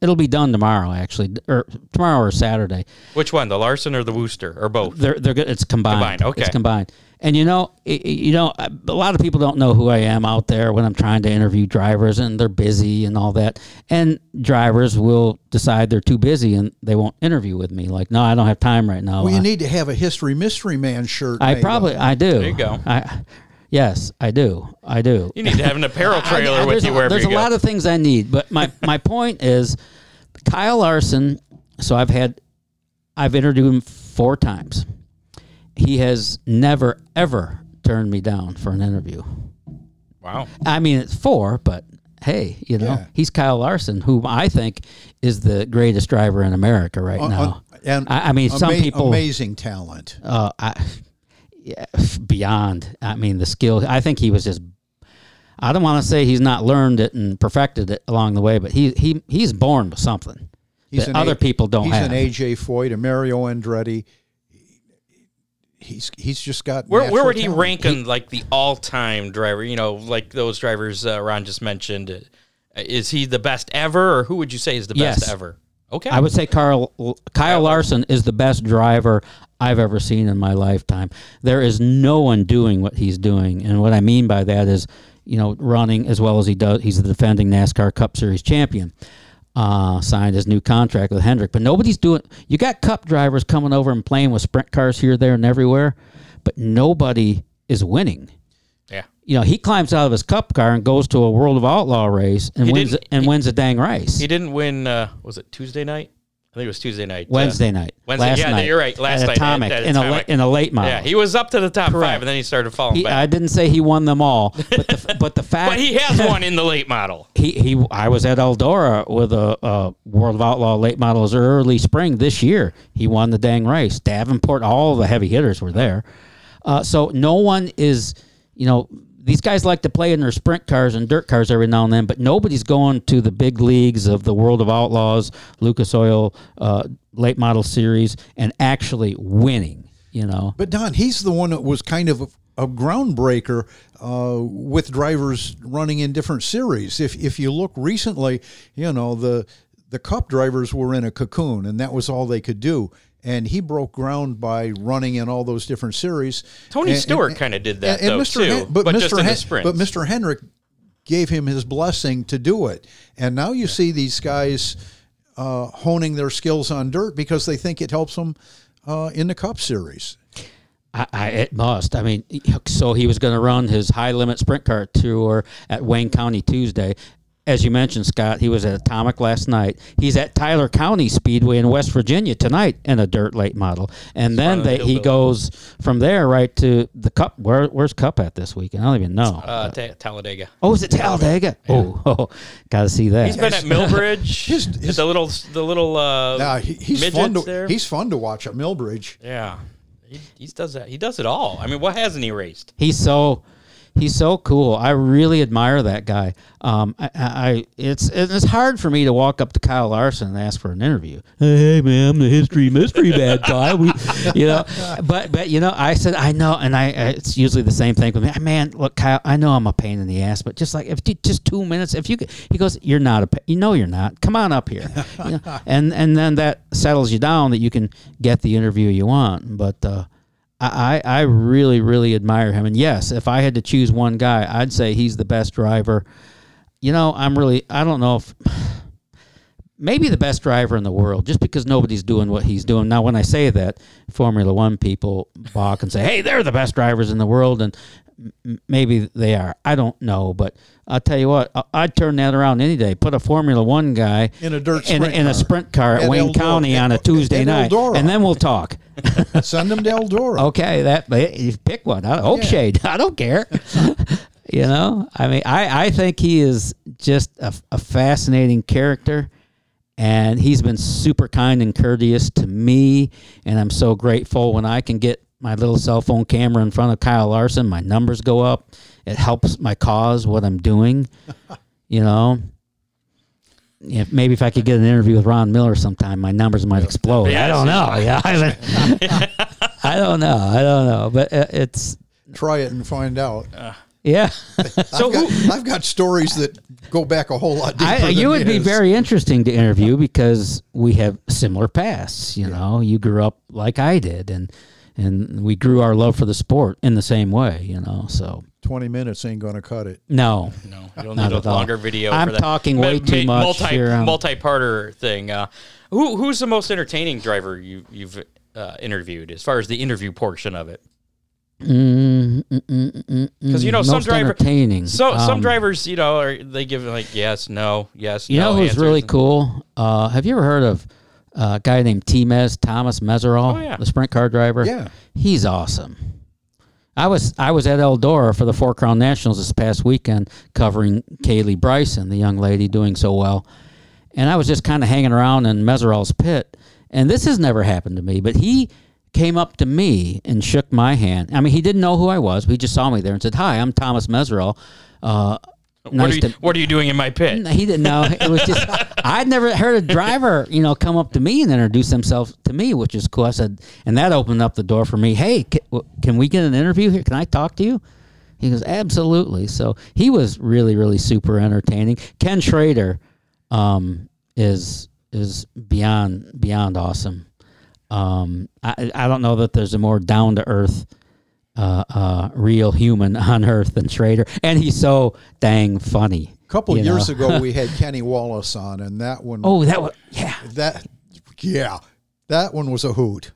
D: it'll be done tomorrow actually, or tomorrow or Saturday.
B: Which one, the Larson or the Wooster, or both?
D: They're they're good. It's combined.
B: Combined, okay.
D: It's combined. And you know, i- i- you know, a lot of people don't know who I am out there when I'm trying to interview drivers, and they're busy and all that. And drivers will decide they're too busy and they won't interview with me. Like, no, I don't have time right now.
C: Well, you
D: I-
C: need to have a History Mystery Man shirt.
D: I probably
C: up.
D: I do.
B: There you go.
D: I yes, I do. I do.
B: You need to have an apparel
D: I-
B: trailer
D: I-
B: with
D: there's
B: you
D: a,
B: wherever
D: There's
B: you
D: a
B: go.
D: lot of things I need, but my my point is, Kyle Larson. So I've had, I've interviewed him four times. He has never ever turned me down for an interview.
B: wow.
D: I mean, it's four, but hey, you know,
C: Yeah.
D: he's Kyle Larson, who I think is the greatest driver in America right
C: On-
D: now.
C: on- and
D: I, I mean, some people
C: amazing talent.
D: uh, I, yeah, beyond. I mean, the skill. I think he was just. I don't want to say he's not learned it and perfected it along the way, but he he he's born with something that other
C: A-
D: people don't
C: He's
D: have.
C: an AJ Foyt, a Mario Andretti. He's he's just got.
B: Where, where
C: natural
B: would he
C: talent.
B: rank in like the all-time driver? You know, like those drivers uh, Ron just mentioned. Uh, Is he the best ever, or who would you say is the
D: Yes.
B: best ever? Okay.
D: I would say Carl Kyle Larson is the best driver I've ever seen in my lifetime. There is no one doing what he's doing, and what I mean by that is, you know, running as well as he does. He's the defending NASCAR Cup Series champion. Uh, signed his new contract with Hendrick, but nobody's doing. You got Cup drivers coming over and playing with sprint cars here, there, and everywhere, but nobody is winning. You know, he climbs out of his cup car and goes to a World of Outlaw race and
B: He
D: wins and
B: he-
D: wins a dang race.
B: He didn't win. Uh, was it Tuesday night? I think it was Tuesday night. uh,
D: Wednesday night.
B: Wednesday-
D: Last
B: yeah,
D: night.
B: you're right, last
D: at
B: night at-
D: Atomic,
B: at
D: in a
B: Atomic.
D: in a late model.
B: yeah, he was up to the top
D: Correct.
B: five, and then he started falling
D: He-
B: back.
D: I didn't say he won them all, but the, but the fact
B: but he has one in the late model.
D: he, he I was at Eldora with a, a World of Outlaw late models early spring this year. He won the dang race. Davenport, all the heavy hitters were there. Uh, so no one is, you know, these guys like to play in their sprint cars and dirt cars every now and then, but nobody's going to the big leagues of the World of Outlaws, Lucas Oil uh, late model series, and actually winning. You know,
C: But Don, he's the one that was kind of a, a groundbreaker uh, with drivers running in different series. If if you look recently, you know the the Cup drivers were in a cocoon, and that was all they could do. And he broke ground by running in all those different series.
B: Tony
C: And-
B: Stewart kinda did that,
C: and- and
B: though,
C: Mr.
B: too,
C: Hen- but,
B: but
C: Mr.
B: just in the
C: Hen-
B: sprints.
C: But Mr. Hendrick gave him his blessing to do it, and now you see these guys uh, honing their skills on dirt because they think it helps them uh, in the Cup series.
D: I, I, it must. I mean, so he was going to run his high limit sprint car tour at Wayne County Tuesday. As you mentioned, Scott, he was at Atomic last night. He's at Tyler County Speedway in West Virginia tonight in a dirt late model, and then
B: of the
D: they, he
B: hillbilly.
D: goes from there right to the Cup. Where, where's Cup at this weekend? I don't even know.
B: Uh, Ta- Talladega.
D: oh, is it Talladega? Oh, oh got to see that.
B: He's been at Millbridge.
C: His- his-
B: the little, the little uh,
C: Yeah, he, he's
B: midgets
C: fun to
B: there.
C: he's fun to watch at Millbridge.
B: yeah, he, he does that. He does it all. I mean, what hasn't he raced?
D: He's so he's so cool. I really admire that guy. Um, I, I it's it's hard for me to walk up to Kyle Larson and ask for an interview. Hey man, I'm the history mystery bad guy. We, you know, but but you know, I said I know, and I it's usually the same thing with me. Man, look, Kyle, I know I'm a pain in the ass, but just like if just two minutes, if you could, he goes, you're not a, pa- you know, you're not. Come on up here, you know, and and then that settles you down that you can get the interview you want. But uh, I, I really, really admire him. And yes, if I had to choose one guy, I'd say he's the best driver. You know, I'm really, I don't know if maybe the best driver in the world just because nobody's doing what he's doing. Now, when I say that, Formula One people balk and say, hey, they're the best drivers in the world. And maybe they are. I don't know. But I'll tell you what, I- I'd turn that around any day. Put a Formula One guy
C: In a dirt
D: in,
C: sprint
D: in a
C: car.
D: sprint car at,
C: At
D: Wayne
C: Eldora-
D: County on a Tuesday night.
C: Eldora.
D: And then we'll talk.
C: Send him to Eldora.
D: Okay, that you pick one. I, Oak Shade. I don't care. you know, I mean, I I think he is just a, a fascinating character, and he's been super kind and courteous to me, and I'm so grateful when I can get my little cell phone camera in front of Kyle Larson. My numbers go up. It helps my cause, what I'm doing. you know. If maybe if I could get an interview with Ron Miller sometime, my numbers might explode.
B: Yeah,
D: I don't know. Yeah, I, I don't know. I don't know. But uh, it's
C: Try it and find out.
D: yeah.
B: So
C: I've, got,
B: who?
C: I've got stories that go back a whole lot deeper.
D: I,
C: than
D: you would be
C: his.
D: very interesting to interview because we have similar pasts. You know, you grew up like I did, and and we grew our love for the sport in the same way. You know, so
C: Twenty minutes ain't going to cut it.
D: no,
B: No, you'll
D: Not
B: need a
D: at all.
B: longer video.
D: I'm
B: for that.
D: talking
B: Ma-
D: way too
B: ma-
D: much
B: Multi
D: here, um,
B: multi-parter thing. Uh, who who's the most entertaining driver you you've uh, interviewed as far as the interview portion of it?
D: because
B: Because you know some driver
D: entertaining.
B: So some
D: Um,
B: drivers, you know, are they give like yes, no, yes.
D: You
B: no
D: know who's
B: answers
D: really
B: and-
D: cool? Uh, have you ever heard of a guy named T Mez Thomas Meseraull,
B: Oh, yeah.
D: the sprint car driver?
C: Yeah.
D: he's awesome. I was I was at Eldora for the Four Crown Nationals this past weekend, covering Kaylee Bryson, the young lady doing so well, and I was just kind of hanging around in Meseraull's pit, and this has never happened to me, but he came up to me and shook my hand. I mean, he didn't know who I was. He just saw me there and said, "Hi, I'm Thomas Meseraull." Uh,
B: What,
D: nice
B: are you,
D: to-
B: what are you doing in my pit?
D: he didn't know. It was just I'd never heard a driver, you know, come up to me and introduce himself to me, which is cool. I said, and that opened up the door for me. Hey, can, can we get an interview here? Can I talk to you? He goes, absolutely. So he was really, really super entertaining. Ken Schrader um, is is beyond beyond awesome. Um, I I don't know that there's a more down to earth, uh, uh, real human on earth than Schrader, and he's so dang funny.
C: A couple
D: you
C: years
D: know?
C: ago, we had Kenny Wallace on, and that one,
D: Oh, that was yeah.
C: that, yeah, that one was a hoot.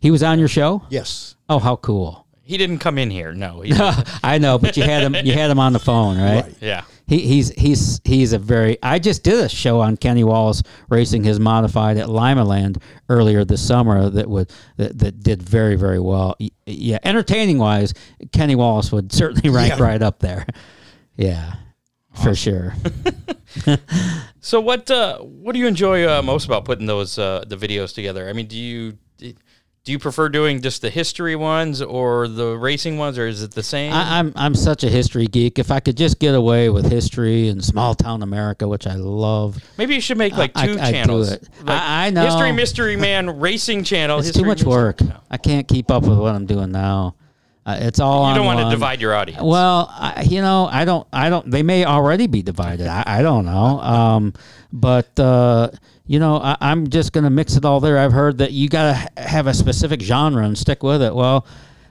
D: He was on your show.
C: Yes,
D: Oh, how cool!
B: He didn't come in here. No. He,
D: I know, but you had him. You had him on the phone, right?
C: Right.
B: yeah.
D: He, he's he's he's a very. I just did a show on Kenny Wallace racing his modified at Limaland earlier this summer that would that, that did very very well. Yeah, entertaining wise, Kenny Wallace would certainly rank
C: Yeah.
D: right up there. Yeah, for sure.
B: So what uh, what do you enjoy uh, most about putting those uh, the videos together? I mean, do you do you prefer doing just the history ones or the racing ones, or is it the same?
D: I, I'm I'm such a history geek. If I could just get away with history and small town America, which I love,
B: Maybe you should make like
D: I-
B: two
D: I do
B: channels.
D: it.
B: Like
D: I- I know.
B: History Mystery Man Racing Channel.
D: it's
B: History
D: too much
B: Mystery-
D: work.
B: No.
D: I can't keep up with what I'm doing now. Uh, it's all
B: You don't
D: on
B: want to divide your audience.
D: Well, I, you know, I don't, I don't. They may already be divided. I, I don't know. Um, but uh, you know, I, I'm just gonna mix it all there. I've heard that you gotta have a specific genre and stick with it. Well,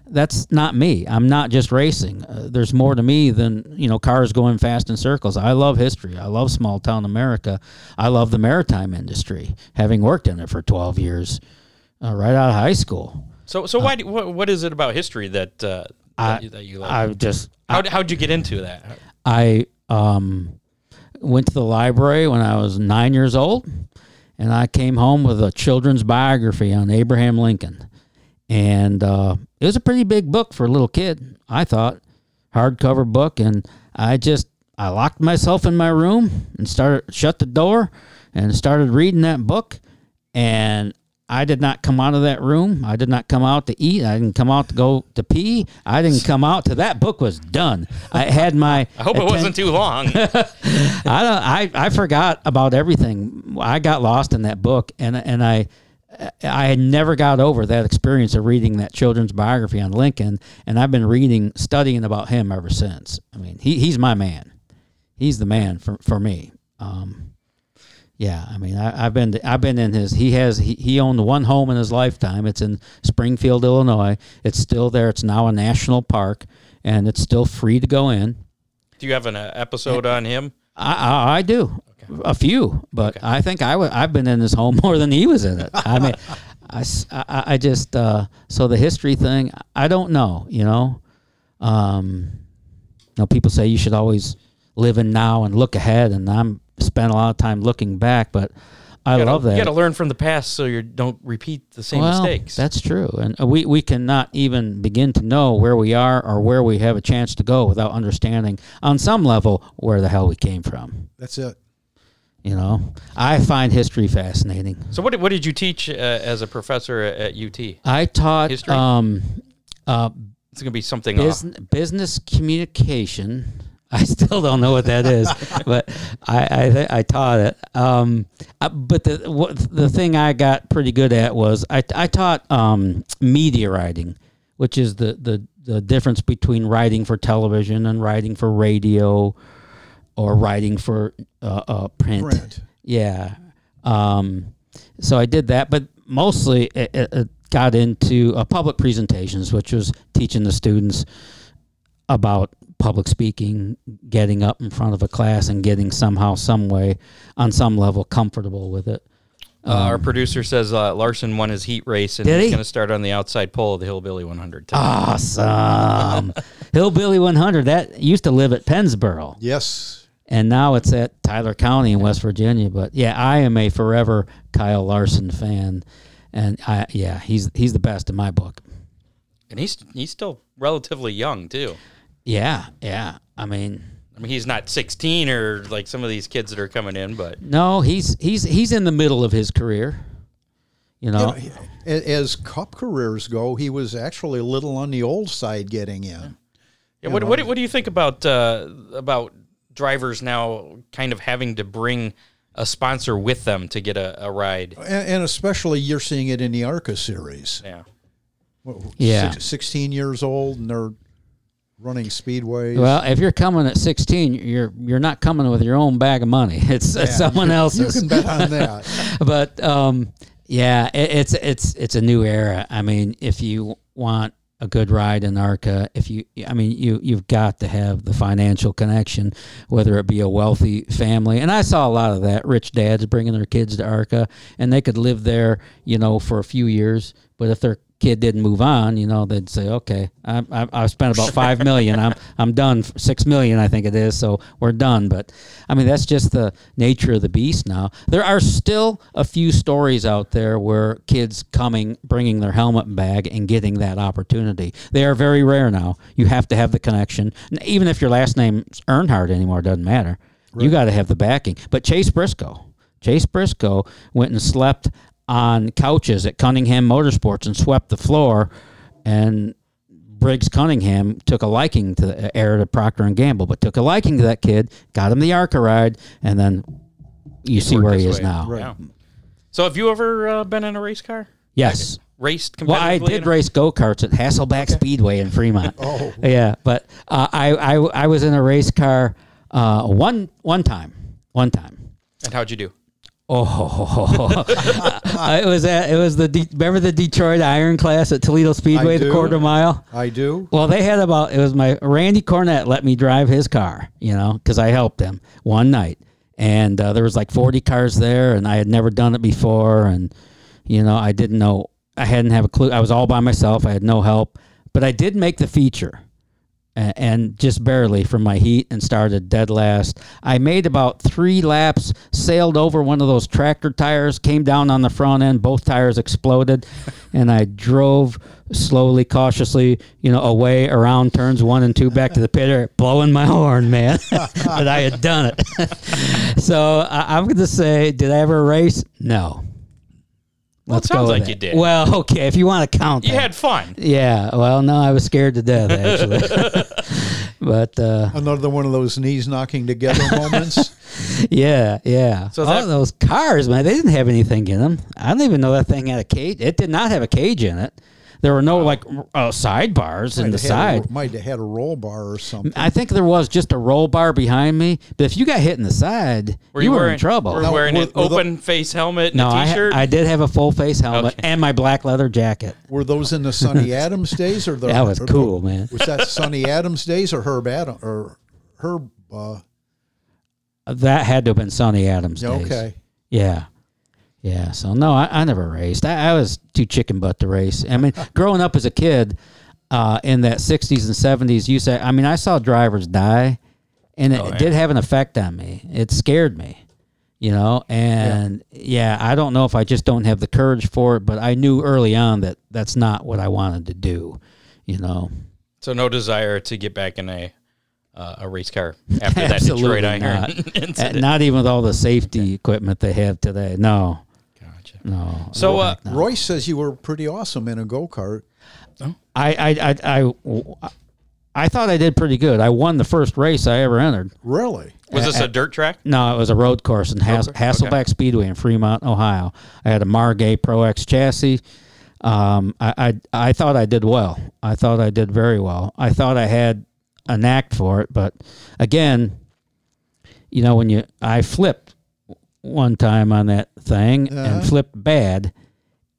D: that's not me. I'm not just racing. Uh, there's more to me than you know cars going fast in circles. I love history. I love small town America. I love the maritime industry, having worked in it for 12 years, uh, right out of high school.
B: so so why do, what, what is it about history that uh,
D: I-
B: that, you, that you like?
D: I just
B: How how'd you get into that?
D: I um, went to the library when I was nine years old, and I came home with a children's biography on Abraham Lincoln, and uh, it was a pretty big book for a little kid. I thought. Hardcover book, and I just I locked myself in my room and started shut the door and started reading that book, and I did not come out of that room. I did not come out to eat. I didn't come out to go to pee. I didn't come out to that book was done. I had my.
B: I hope it wasn't too long.
D: I don't. I, I forgot about everything. I got lost in that book, and and I I had never got over that experience of reading that children's biography on Lincoln, and I've been reading, studying about him ever since. I mean, he he's my man. He's the man for for me. Um, yeah, I mean, I, I've been I've been in his. He has he, he owned one home in his lifetime. It's in Springfield, Illinois. It's still there. It's now a national park, and it's still free to go in.
B: do you have an uh, episode on him?
D: I, I, I do a few, but I think I w- I've been in his home more than he was in it. I mean, I, I, I just uh, so the history thing. I don't know. You know, um, you know, people say you should always live in now and look ahead, and I'm spent a lot of time looking back, but I
B: gotta,
D: love that.
B: You got to learn from the past so you don't repeat the same
D: well,
B: mistakes.
D: That's true, and uh, we we cannot even begin to know where we are or where we have a chance to go without understanding on some level where the hell we came from.
C: that's it.
D: You know, I find history fascinating.
B: so what did, what did you teach uh, as a professor at, at UT?
D: I taught
B: History?
D: um, uh,
B: going to be something
D: bus- business communication. I still don't know what that is, but I I, I taught it. Um, uh, but the what, the thing I got pretty good at was I, I taught um, media writing, which is the, the the difference between writing for television and writing for radio, or writing for uh, uh, print.
C: Print.
D: Yeah. Um, so I did that, but mostly it, it, it got into uh, public presentations, which was teaching the students about public speaking, getting up in front of a class, and getting somehow, some way, on some level, comfortable with it.
B: Uh, our producer says uh, Larson won his heat race and he's
D: he?
B: going to start on the outside pole of the Hillbilly 100. today.
D: Awesome. Hillbilly 100, that used to live at Pennsboro.
C: Yes,
D: and now it's at Tyler County in West Virginia. But yeah, I am a forever Kyle Larson fan, and I yeah he's he's the best in my book.
B: And he's he's still relatively young too.
D: Yeah, yeah. I mean,
B: I mean, he's not 16 or like some of these kids that are coming in, but
D: no, he's he's he's in the middle of his career. You know,
C: You know, as cup careers go, he was actually a little on the old side getting in.
B: yeah, what, what, do- what do you think about uh, about drivers now kind of having to bring a sponsor with them to get a, a ride?
C: And, and especially you're seeing it in the ARCA series.
B: Yeah.
C: What,
D: Yeah.
C: six- 16 years old and they're running speedways.
D: Well, if you're coming at 16, you're you're not coming with your own bag of money. It's, it's someone
C: you,
D: else's.
C: You can bet on that.
D: but um, yeah, it, it's it's it's a new era. I mean, if you want a good ride in ARCA, if you, I mean, you you've got to have the financial connection, whether it be a wealthy family. And I saw a lot of that. Rich dads bringing their kids to ARCA, and they could live there, you know, for a few years. But if their kid didn't move on, you know, they'd say, okay, I, I, I spent about five million. I'm I'm done. Six million, I think it is. So we're done. But I mean, that's just the nature of the beast now. There are still a few stories out there where kids coming, bringing their helmet bag and getting that opportunity. They are very rare now. You have to have the connection. Even if your last name's Earnhardt anymore, doesn't matter. Right. You got to have the backing. But Chase Briscoe. Chase Briscoe went and slept on couches at Cunningham Motorsports and swept the floor. And Briggs Cunningham took a liking to the heir to Procter and Gamble, but took a liking to that kid, got him the ARCA ride, and then you see where he is way. now.
B: Right. Yeah. So, have you ever uh, been in a race car?
D: Yes.
B: Like, raced
D: Well, I did race go karts at Hasselback okay. Speedway in Fremont. oh. Yeah, but uh, I, I I was in a race car uh, one one time. One time.
B: And how'd you do?
D: Oh, it was at, it was the De- remember the Detroit Iron Class at Toledo Speedway, the quarter mile.
C: I do.
D: Well, they had about it was my Randy Cornett let me drive his car, you know, because I helped him one night, and uh, there was like forty cars there, and I had never done it before, and you know, I didn't know, I hadn't have a clue. I was all by myself. I had no help, but I did make the feature and just barely from my heat and started dead last. I made about three laps, sailed over one of those tractor tires, came down on the front end, both tires exploded, and I drove slowly, cautiously, you know, away around turns one and two back to the pit, blowing my horn, man, that I had done it. so I, I'm going to say, did I ever race? No.
B: Well, Let's it sounds like you did.
D: Well, okay, if you want to count,
B: you had fun.
D: Yeah. Well, no, I was scared to death actually. but uh,
C: another one of those knees knocking together moments.
D: Yeah, yeah. So that, those cars, man, they didn't have anything in them. I don't even know that thing had a cage. It did not have a cage in it. There were no like uh, sidebars in the side.
C: A, might have had a roll bar or something.
D: I think there was just a roll bar behind me. But if you got hit in the side, were you, you were wearing, in trouble.
B: Were you wearing an open face helmet no,
D: a
B: t-shirt?
D: I, I, did have a full face helmet okay. and my black leather jacket.
C: Were those in the Sonny Adams days or the?
D: that was cool,
C: the,
D: man.
C: Was that Sonny Adams days or Herb Adam or Herb? Uh,
D: that had to have been Sonny Adams days.
C: Okay.
D: Yeah. Yeah, so no, I, I never raced. I, I, was too chicken butt to race. I mean, growing up as a kid uh, in that '60s and '70s, you say, I mean, I saw drivers die, and it, oh, yeah. did have an effect on me. It scared me, you know. And yeah. yeah, I don't know if I just don't have the courage for it, but I knew early on that that's not what I wanted to do, you know.
B: So no desire to get back in a uh, a race car after that Detroit Iron
D: not. incident. Not even with all the safety equipment they have today. No. No.
B: So uh,
C: Royce says you were pretty awesome in a go kart.
D: I, I, I, I, I thought I did pretty good. I won the first race I ever entered.
C: Really?
B: Was this a dirt track?
D: No, it was a road course in Has- Hasselback okay. Speedway in Fremont, Ohio. I had a Margay Pro X chassis. Um, I, I, I thought I did well. I thought I did very well. I thought I had a knack for it, but again, you know, when you I flipped one time on that thing uh-huh. and flipped bad.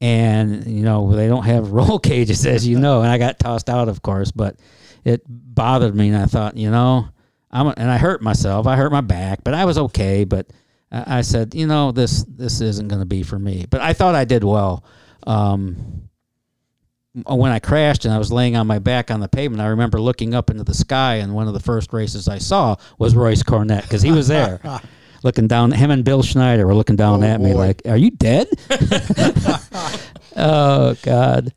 D: And, you know, they don't have roll cages, as you know. And I got tossed out, of course, but it bothered me. And I thought, you know, I'm, and I hurt myself. I hurt my back, but I was okay. But I said, you know, this, this isn't going to be for me. But I thought I did well. Um, when I crashed and I was laying on my back on the pavement, I remember looking up into the sky, and one of the first races I saw was Royce Cornett because he was there. looking down. Him and Bill Schneider were looking down oh, at boy. me like, "Are you dead?" oh God,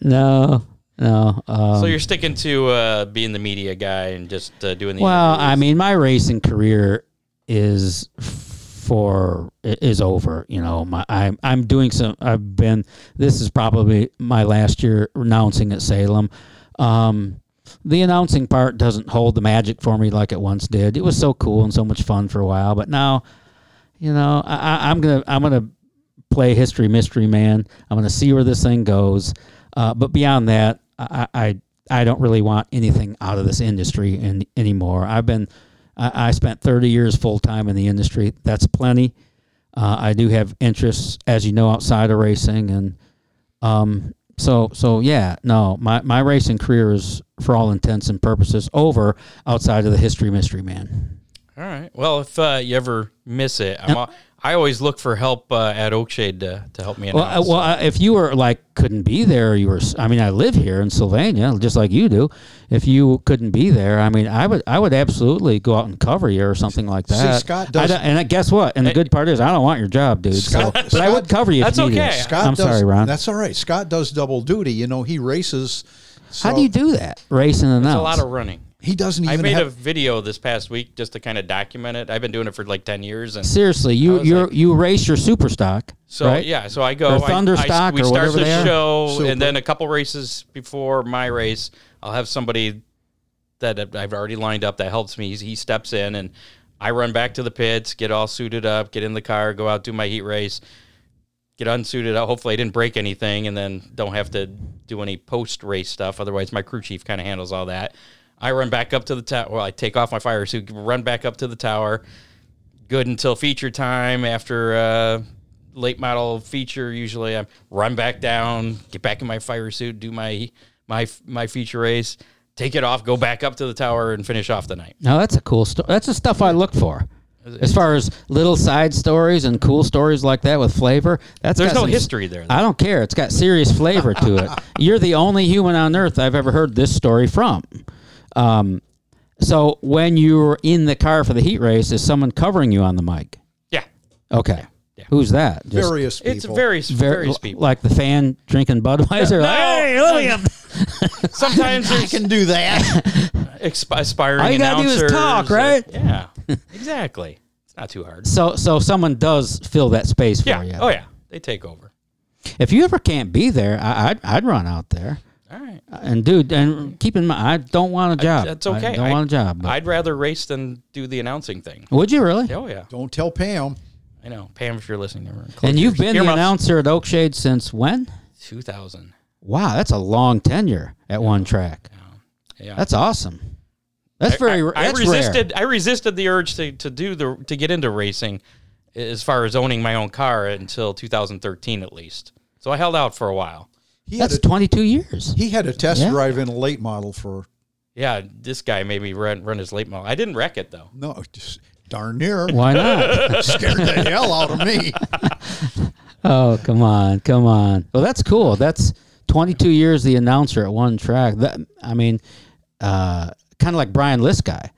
D: no, no. Um,
B: so you're sticking to uh, being the media guy and just uh, doing the.
D: Well, interviews. I mean, my racing career is for is over. You know, my I'm I'm doing some. I've been. This is probably my last year announcing at Salem. Um, the announcing part doesn't hold the magic for me like it once did. It was so cool and so much fun for a while, but now, you know, I, am gonna I'm gonna play history mystery man. I'm gonna see where this thing goes. Uh, but beyond that, I, I I don't really want anything out of this industry in, anymore. I've been, I, I spent 30 years full time in the industry. That's plenty. Uh, I do have interests, as you know, outside of racing, and um, so so yeah. No, my my racing career is, for all intents and purposes, over outside of the history mystery man.
B: All right. Well, if uh, you ever miss it, I'm, al- I always look for help uh, at Oakshade to, to help me
D: Well, uh,
B: announce.
D: well, uh, if you were like couldn't be there, you were. s- I mean, I live here in Sylvania, just like you do. If you couldn't be there, I mean, I would. I would absolutely go out and cover you or something like
C: See,
D: that.
C: Scott does-
D: don't- and guess what? And the good part is, I don't want your job, dude. so,
C: Scott-
D: but I would cover you.
B: That's
D: if needed.
B: okay.
C: Scott
D: I'm
C: does,
D: sorry, Ron.
C: That's all right. Scott does double duty. You know, he races.
D: How do you do that? Racing and
B: it's a lot of running.
C: He doesn't even.
B: I
C: even
B: made a video this past week just to kind of document it. I've been doing it for like 10 years. And
D: Seriously, you you
B: like-
D: you race your super stock,
B: So
D: right?
B: yeah, so I go.
D: Or
B: I-
D: Thunderstock
B: I, we
D: or
B: start
D: whatever
B: the
D: they are?
B: show,
C: Super.
B: and then a couple races before my race, I'll have somebody that I've already lined up that helps me. He steps in, and I run back to the pits, get all suited up, get in the car, go out do my heat race, get unsuited up. Hopefully, I didn't break anything, and then don't have to do any post race stuff. Otherwise, my crew chief kind of handles all that. I run back up to the tower. Well, I take off my fire suit, run back up to the tower. Good until feature time. After uh, late model feature, usually I run back down, get back in my fire suit, do my my my feature race, take it off, go back up to the tower, and finish off the night.
D: Now that's a cool story. That's the stuff I look for. As far as little side stories and cool stories like that with flavor, that's
B: There's
D: got
B: no
D: some-
B: history there. though.
D: I don't care. It's got serious flavor to it. You're the only human on earth I've ever heard this story from. Um, so when you're in the car for the heat race, is someone covering you on the mic?
B: Yeah,
D: Okay.
B: Yeah.
D: Who's that? Just
C: various people.
B: it's various
D: ver-
B: various people.
D: like the fan drinking Budweiser. like, hey, look at him.
B: Sometimes
C: I can do that.
B: exp- aspiring
D: All you gotta do is talk,
B: that-
D: right?
B: yeah, exactly. It's not too hard.
D: So so someone does fill that space for
B: Yeah.
D: you.
B: Oh yeah, they take over.
D: If you ever can't be there, I, I'd I'd run out there.
B: All right.
D: And dude, and keep in mind, I don't want a job.
B: That's okay.
D: I don't
B: I-
D: want a job. but-
B: I'd rather race than do the announcing thing.
D: would you really?
B: Oh yeah,
C: Don't tell Pam.
B: I know. Pam, if you're listening, never close
D: And you've
B: your
D: been the
B: earmuffs.
D: announcer at Oakshade since when?
B: 2000.
D: Wow, that's a long tenure at one track.
B: Yeah.
D: That's awesome. That's very.
B: I, I
D: that's
B: resisted. I resisted the urge to, to do the to get into racing, as far as owning my own car until 2013 at least. So I held out for a while.
C: He
D: Rare.
C: had
D: That's
C: a,
D: 22 years.
C: he had a test
D: Yeah.
C: drive in a late model for
B: Yeah, this guy made me run run his late model. I didn't wreck it though.
C: no, just darn near
D: Why not?
C: scared the hell out of me.
D: oh, come on, come on. Well, that's cool. That's 22 years the announcer at one track. That I mean, uh, kind of like Brian Lisky.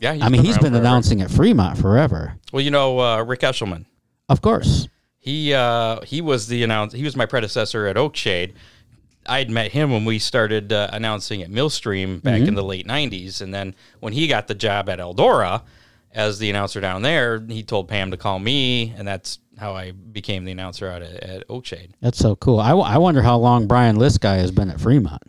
B: Yeah,
D: I mean,
B: been
D: he's
B: around
D: been
B: forever.
D: announcing at Fremont forever.
B: Well, you know uh, Rick Eshelman.
D: Of course.
B: He uh, he was the announce. He was my predecessor at Oakshade. I had met him when we started uh, announcing at Millstream back
D: Mm-hmm.
B: in the late '90s, and then when he got the job at Eldora as the announcer down there, he told Pam to call me, and that's how I became the announcer out at, at Oakshade
D: That's so cool. I, w- I wonder how long Brian Lisky has been at Fremont.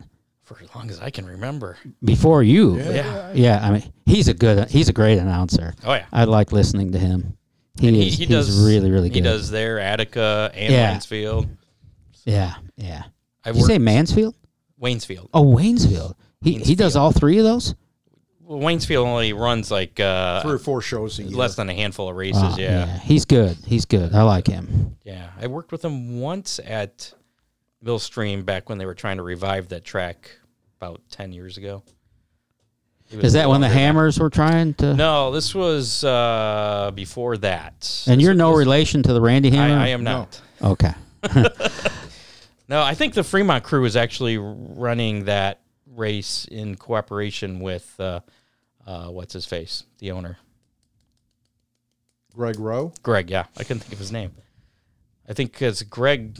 B: for as long as I can remember.
D: Before you.
B: Yeah.
D: Yeah, I mean, he's a good, he's a great announcer.
B: Oh yeah.
D: I like listening to him. He
B: He,
D: is,
B: he
D: he's
B: does
D: really, really good.
B: He does there, Attica and
D: Yeah.
B: Waynesfield.
D: Yeah, yeah.
B: I've
D: Did you say
B: worked-
D: Mansfield?
B: Waynesfield.
D: Oh, Waynesfield. He he does all three of those.
B: Well, Waynesfield only runs like uh,
C: Three or four shows a year.
B: less than a handful of races.
D: Wow,
B: yeah.
D: he's good. He's good. I like him.
B: Yeah, I worked with him once at Millstream back when they were trying to revive that track about ten years ago. It was
D: Is that when the Hammers were trying to?
B: No, this was uh, before that.
D: And
B: This
D: you're
B: was-
D: no relation to the Randy Hammer.
B: I am not.
D: Okay.
B: No, I think the Fremont crew is actually running that race in cooperation with uh, uh, what's his face, the owner,
C: Greg Rowe.
B: Greg. Yeah, I couldn't think of his name. I think because Greg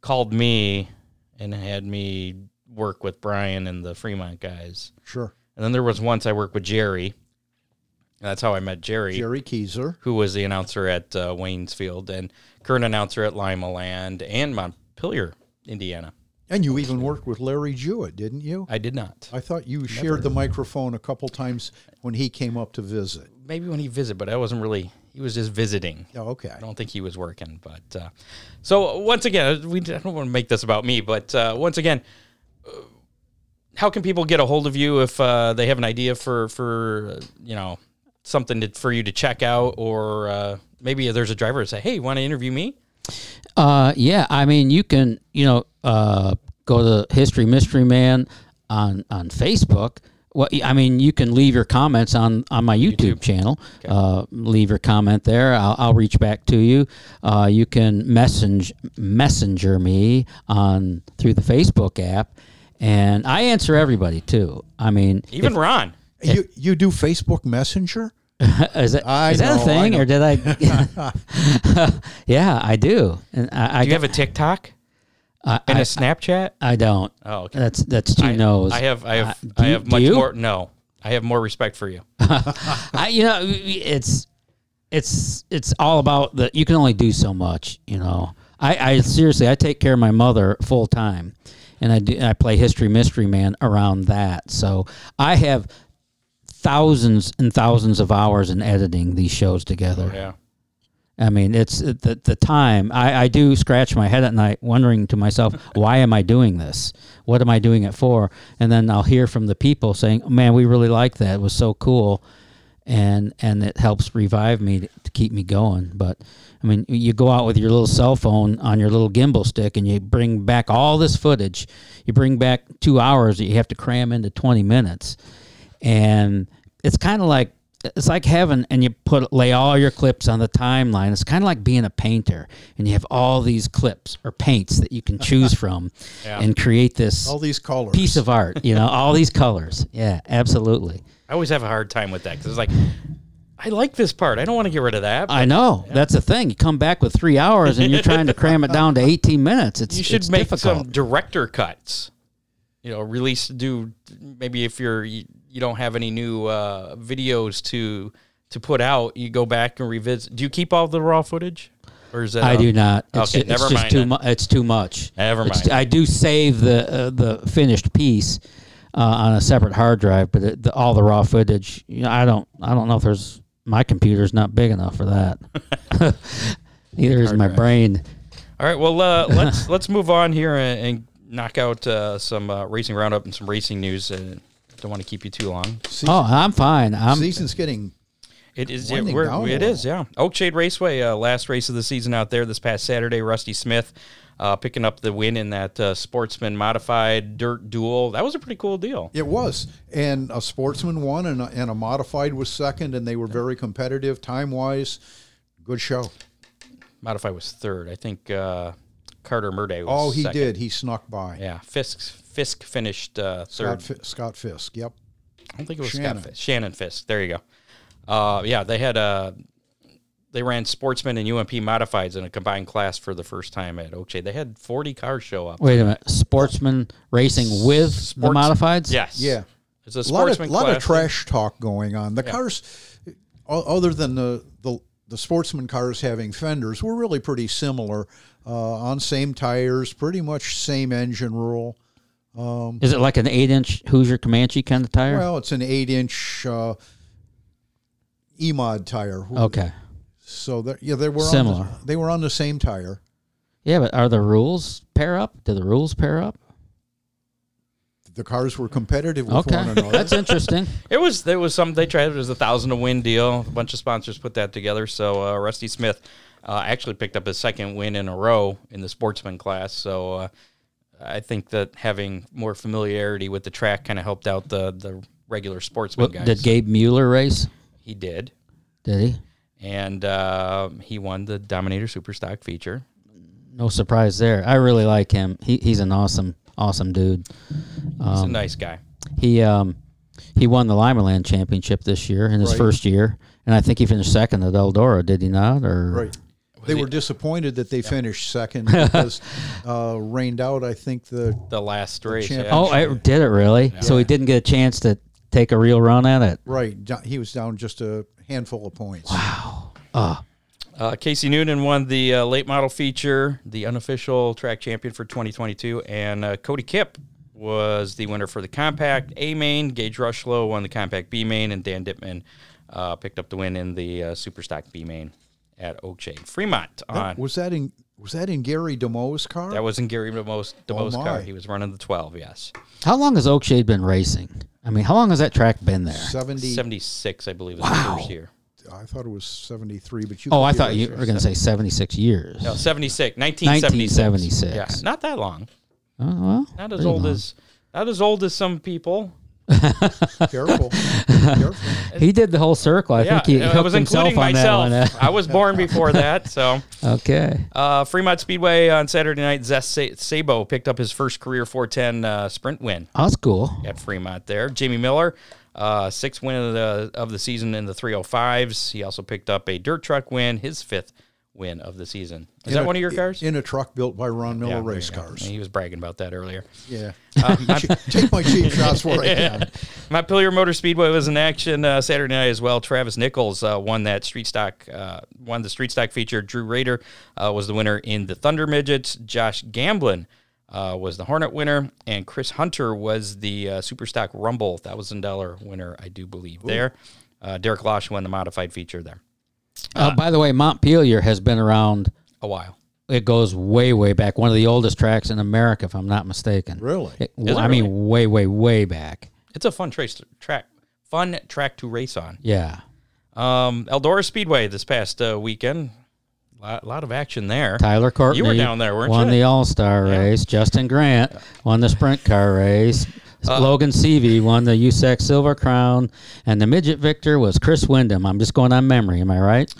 B: called me and had me work with Brian and the Fremont guys.
C: Sure.
B: And then there was once I worked with Jerry. And that's how I met Jerry,
C: Jerry Keyser.
B: who was the announcer at uh, Waynesfield and current announcer at Limaland and Montpelier, Indiana.
C: And you even worked with Larry Jewett, didn't you?
B: I did not.
C: I thought you shared the microphone a couple times when he came up to visit.
B: Maybe when he visited, but I wasn't really. He was just visiting.
C: Oh, okay.
B: I don't think he was working. But uh, so once again, we I don't want to make this about me, but uh, once again, how can people get a hold of you if uh, they have an idea for for uh, you know something to, for you to check out, or uh, maybe there's a driver to say, "Hey, you want to interview me?"
D: Uh, yeah, I mean, you can, you know, uh, go to History Mystery Man on on Facebook. Well, I mean, you can leave your comments on on my YouTube, channel. Uh, leave your comment there. I'll, I'll reach back to you. Uh, you can message messenger me on through the Facebook app, and I answer everybody too. I mean,
B: Even Ron.
C: You you do Facebook Messenger?
D: is that,
C: I
D: is that a thing,
C: I
D: or did I? yeah, I do, and I, I
B: Do you have a TikTok
D: I,
B: and
D: I,
B: a Snapchat?
D: I don't.
B: Oh, okay.
D: That's that's two
B: I,
D: no's.
B: I have I have
D: Uh, do
B: I
D: you-
B: have much more. No, I have more respect for you.
D: I, you know, it's it's it's all about the. You can only do so much. You know, I, I seriously, I take care of my mother full time, and I do. I play History Mystery Man around that. So I have thousands and thousands of hours in editing these shows together.
B: Oh, yeah.
D: I mean, it's uh, the the time. I, I do scratch my head at night, wondering to myself, why am I doing this? What am I doing it for? And then I'll hear from the people saying, "Man, we really like that. It was so cool," and and it helps revive me to, to keep me going. But I mean, you go out with your little cell phone on your little gimbal stick, and you bring back all this footage. You bring back two hours that you have to cram into twenty minutes, and it's kind of like it's like having and you put lay all your clips on the timeline it's kind of like being a painter and you have all these clips or paints that you can choose from
B: Yeah.
D: and create this
C: All these colors.
D: piece of art you know all these colors yeah absolutely
B: I always have a hard time with that because it's like, I like this part. I don't want to get rid of that.
D: i know that's the thing you come back with three hours and you're trying to cram it down to 18 minutes it's
B: you should
D: it's
B: make
D: difficult.
B: some director cuts. You know, release do maybe if you're you, you don't have any new uh, videos to to put out, you go back and revisit. Do you keep all the raw footage, or is that?
D: I do not. It's,
B: Okay,
D: ju- it's
B: never
D: just
B: mind
D: too. It's too much.
B: Never
D: It's-
B: mind.
D: I do save the uh, the finished piece uh, on a separate hard drive, but it, the, all the raw footage, you know, I don't. I don't know if there's my computer's not big enough for that. Neither is my brain.
B: All right, well uh, let's let's move on here and, and knock out uh, some uh, racing roundup and some racing news. Uh, don't want to keep you too long.
C: Season,
D: Oh, I'm fine. I'm.
C: season's getting
B: It is. It,
C: Winding
B: we're,
C: down a
B: it
C: little.
B: Yeah. Oakshade Raceway, uh, last race of the season out there this past Saturday. Rusty Smith uh, picking up the win in that uh, Sportsman Modified Dirt Duel. That was a pretty cool deal.
C: It was, and a sportsman won, and a, and a modified was second, and they were very competitive time wise. Good show.
B: Modified was third. I think uh, Carter Murday was.
C: Oh, he
B: second.
C: did. He snuck by.
B: Yeah. Fisk Fisk finished uh, third.
C: Scott, Fi- Scott Fisk. Yep.
B: I don't think it was
C: Shannon.
B: Scott Fisk. Shannon Fisk. There you go. Uh, yeah, they had uh, they ran Sportsman and UMP Modifieds in a combined class for the first time at Oakshade. They had 40 cars show up.
D: wait a minute. Sportsman racing with the modifieds.
B: Yes.
C: Yeah.
B: It's a
C: A lot of,
B: sportsman
C: lot of trash talk going on. The cars, other than the, the the sportsman cars having fenders, were really pretty similar. Uh, on same tires, pretty much same engine rule.
D: Is it like an eight-inch Hoosier Comanche kind of tire?
C: Well, it's an eight inch uh, E-mod tire.
D: okay.
C: So that yeah, they were On
D: Similar.
C: the, they were on the same tire.
D: Yeah, but are the rules pair up? Do the rules pair up?
C: The cars were competitive with
D: Okay,
C: one another.
D: that's interesting.
B: It was there was some they tried it was a thousand to win deal. A bunch of sponsors put that together. So uh, Rusty Smith uh, actually picked up his second win in a row in the sportsman class. So uh, I think that having more familiarity with the track kind of helped out the the regular sportsman guys.
D: Did Gabe Mueller race?
B: he did,
D: Did he?
B: And uh, he won the Dominator Superstock feature.
D: No surprise there. I really like him. He, he's an awesome, awesome dude.
B: He's a nice guy.
D: He um he won the Limaland Championship this year in his
C: Right.
D: first year, and I think he finished second at Eldora. Did he not? Or
C: Right. They were disappointed that they finished second because uh, rained out. I think the
B: The last race.
C: champ-
B: yeah.
D: Oh, I, did it really? So he didn't get a chance to take a real run at it.
C: right he was down just a handful of points. Wow.
B: Uh, Casey Noonan won the uh, late model feature, the unofficial track champion for 2022, and uh, Cody Kipp was the winner for the compact A main. Gage Rushlow won the compact B main, and Dan Dittman uh, picked up the win in the uh, Superstock B main at Oakshade. Fremont on
C: Was that in Was that in Gary DeMoe's car?
B: That was in Gary DeMoe's, DeMoe's
C: Oh,
B: car. He was running the 12, yes.
D: How long has Oakshade been racing? I mean, how long has that track been there?
C: 70.
B: 76, I believe, was
D: Wow.
B: the first year.
C: I thought it was 73, but you
D: Oh, I thought you were going to say 76 years.
B: No, 76, 1976.
D: 1976.
B: Yeah, not that long.
D: Oh, well,
B: Not as old
D: long.
B: as not as old as some people.
C: Careful. Careful.
D: He did the whole circle. I
B: yeah,
D: think he
B: I
D: hooked
B: was
D: himself
B: including
D: on
B: myself.
D: that
B: I was born before that, so
D: okay.
B: Uh, Fremont Speedway on Saturday night. Zeth Sa- Sabo picked up his first career 410 uh, sprint win
D: Oh, that's cool.
B: at Fremont. There, Jamie Miller, uh, sixth win of the of the season in the 305s. He also picked up a dirt truck win, his fifth win of the season. Is
C: In
B: that
C: a-
B: one of your cars?
C: In a truck built by Ron Miller
B: Yeah,
C: Race. Cars.
B: He was bragging about that earlier.
C: Yeah.
B: My,
C: Take my cheap shots where I can.
B: Montpelier Motor Speedway was in action uh, Saturday night as well. Travis Nichols uh, won that street stock, uh, won the street stock feature. Drew Rader uh, was the winner in the Thunder Midgets. Josh Gamblin uh, was the Hornet winner, and Chris Hunter was the uh, Super Stock Rumble thousand dollar winner, I do believe. There, uh, Derek Losh won the modified feature there.
D: Uh, by the way, Montpelier has been around.
B: A while.
D: It goes way, way back. One of the oldest tracks in America, if I'm not mistaken.
C: Really?
D: It-
B: it
D: I mean, way, way, way back.
B: It's a fun trace track, fun track to race on.
D: Yeah.
B: Um, Eldora Speedway this past uh, weekend, lot, lot of action there.
D: Tyler Courtney.
B: You were down there, weren't
D: won
B: you?
D: the All Star race. Justin Grant won the sprint car race.
B: Uh,
D: Logan Seavey won the USAC Silver Crown, and the midget victor was Chris Windom. I'm just going on memory. Am I right?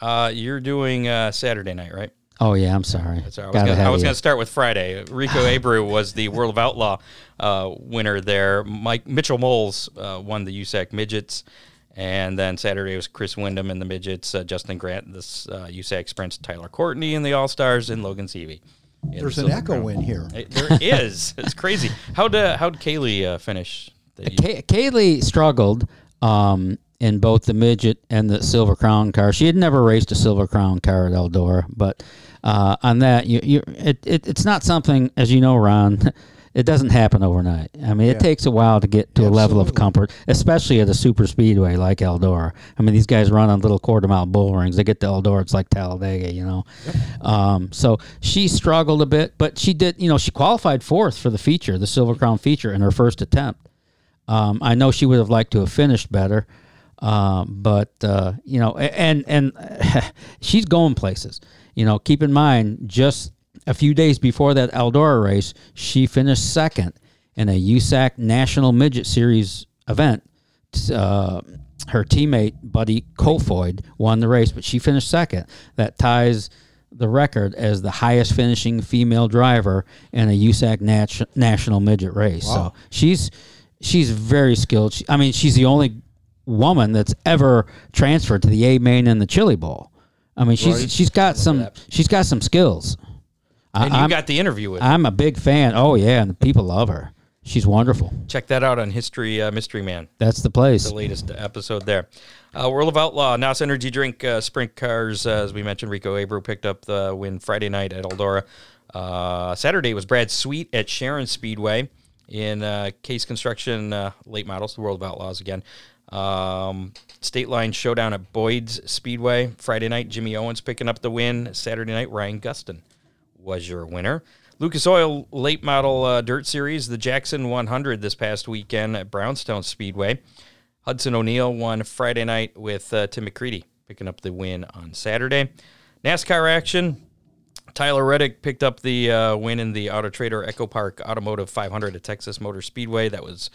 B: Uh, you're doing uh, Saturday night, right?
D: Oh yeah, I'm sorry.
B: That's all right. I was gonna- I was going to start with Friday. Rico Abreu was the World of Outlaw uh, winner there. Mike Mitchel Moles uh, won the USAC midgets, and then Saturday was Chris Windom in the midgets, uh, Justin Grant, this uh, USAC sprints, Tyler Courtney in the All Stars, and Logan Seavey. in the
C: There's an echo
B: Crown.
C: in here.
B: It- there is. It's crazy. How'd uh, how'd Kaylee uh, finish? The,
D: Kay- Kaylee struggled um, in both the midget and the Silver Crown car. She had never raced a Silver Crown car at Eldora, but uh, on that, you, you it, it, it's not something, as you know, Ron. It doesn't happen overnight. I mean, it takes a while to get to a level of comfort, especially at a super speedway like Eldora. I mean, these guys run on little quarter mile bull rings. They get to Eldora, it's like Talladega, you know. Um, so she struggled a bit, but she did. You know, she qualified fourth for the feature, the Silver Crown feature, in her first attempt. Um, I know she would have liked to have finished better, um, but uh, you know, and and she's going places. You know, keep in mind, just a few days before that Eldora race, she finished second in a USAC National Midget Series event. Uh, her teammate Buddy Kofoid won the race, but she finished second. That ties the record as the highest finishing female driver in a USAC nat- national midget race.
C: Wow.
D: So she's she's very skilled. She, I mean, she's the only woman that's ever transferred to the A main and the Chili Bowl. I mean, she's
C: Right.
D: she's got some she's got some skills. I,
B: and you
D: I'm,
B: got the interview with. her.
D: I'm a big fan. Oh yeah, and the people love her. She's wonderful.
B: Check that out on History uh, Mystery Man.
D: That's the place.
B: the latest episode there. Uh, World of Outlaw, NOS Energy Drink uh, Sprint Cars. Uh, as we mentioned, Rico Abreu picked up the win Friday night at Eldora. Uh, Saturday was Brad Sweet at Sharon Speedway in uh, Case Construction uh, late models, the World of Outlaws again. Um, State Line Showdown at Boyd's Speedway Friday night. Jimmy Owens picking up the win. Saturday night, Ryan Gustin was your winner. Lucas Oil Late Model uh, Dirt Series, the Jackson 100 this past weekend at Brownstown Speedway. Hudson O'Neill won Friday night with uh, Tim McCreadie picking up the win on Saturday. NASCAR action. Tyler Reddick picked up the uh, win in the Auto Trader Echo Park Automotive 500 at Texas Motor Speedway. That was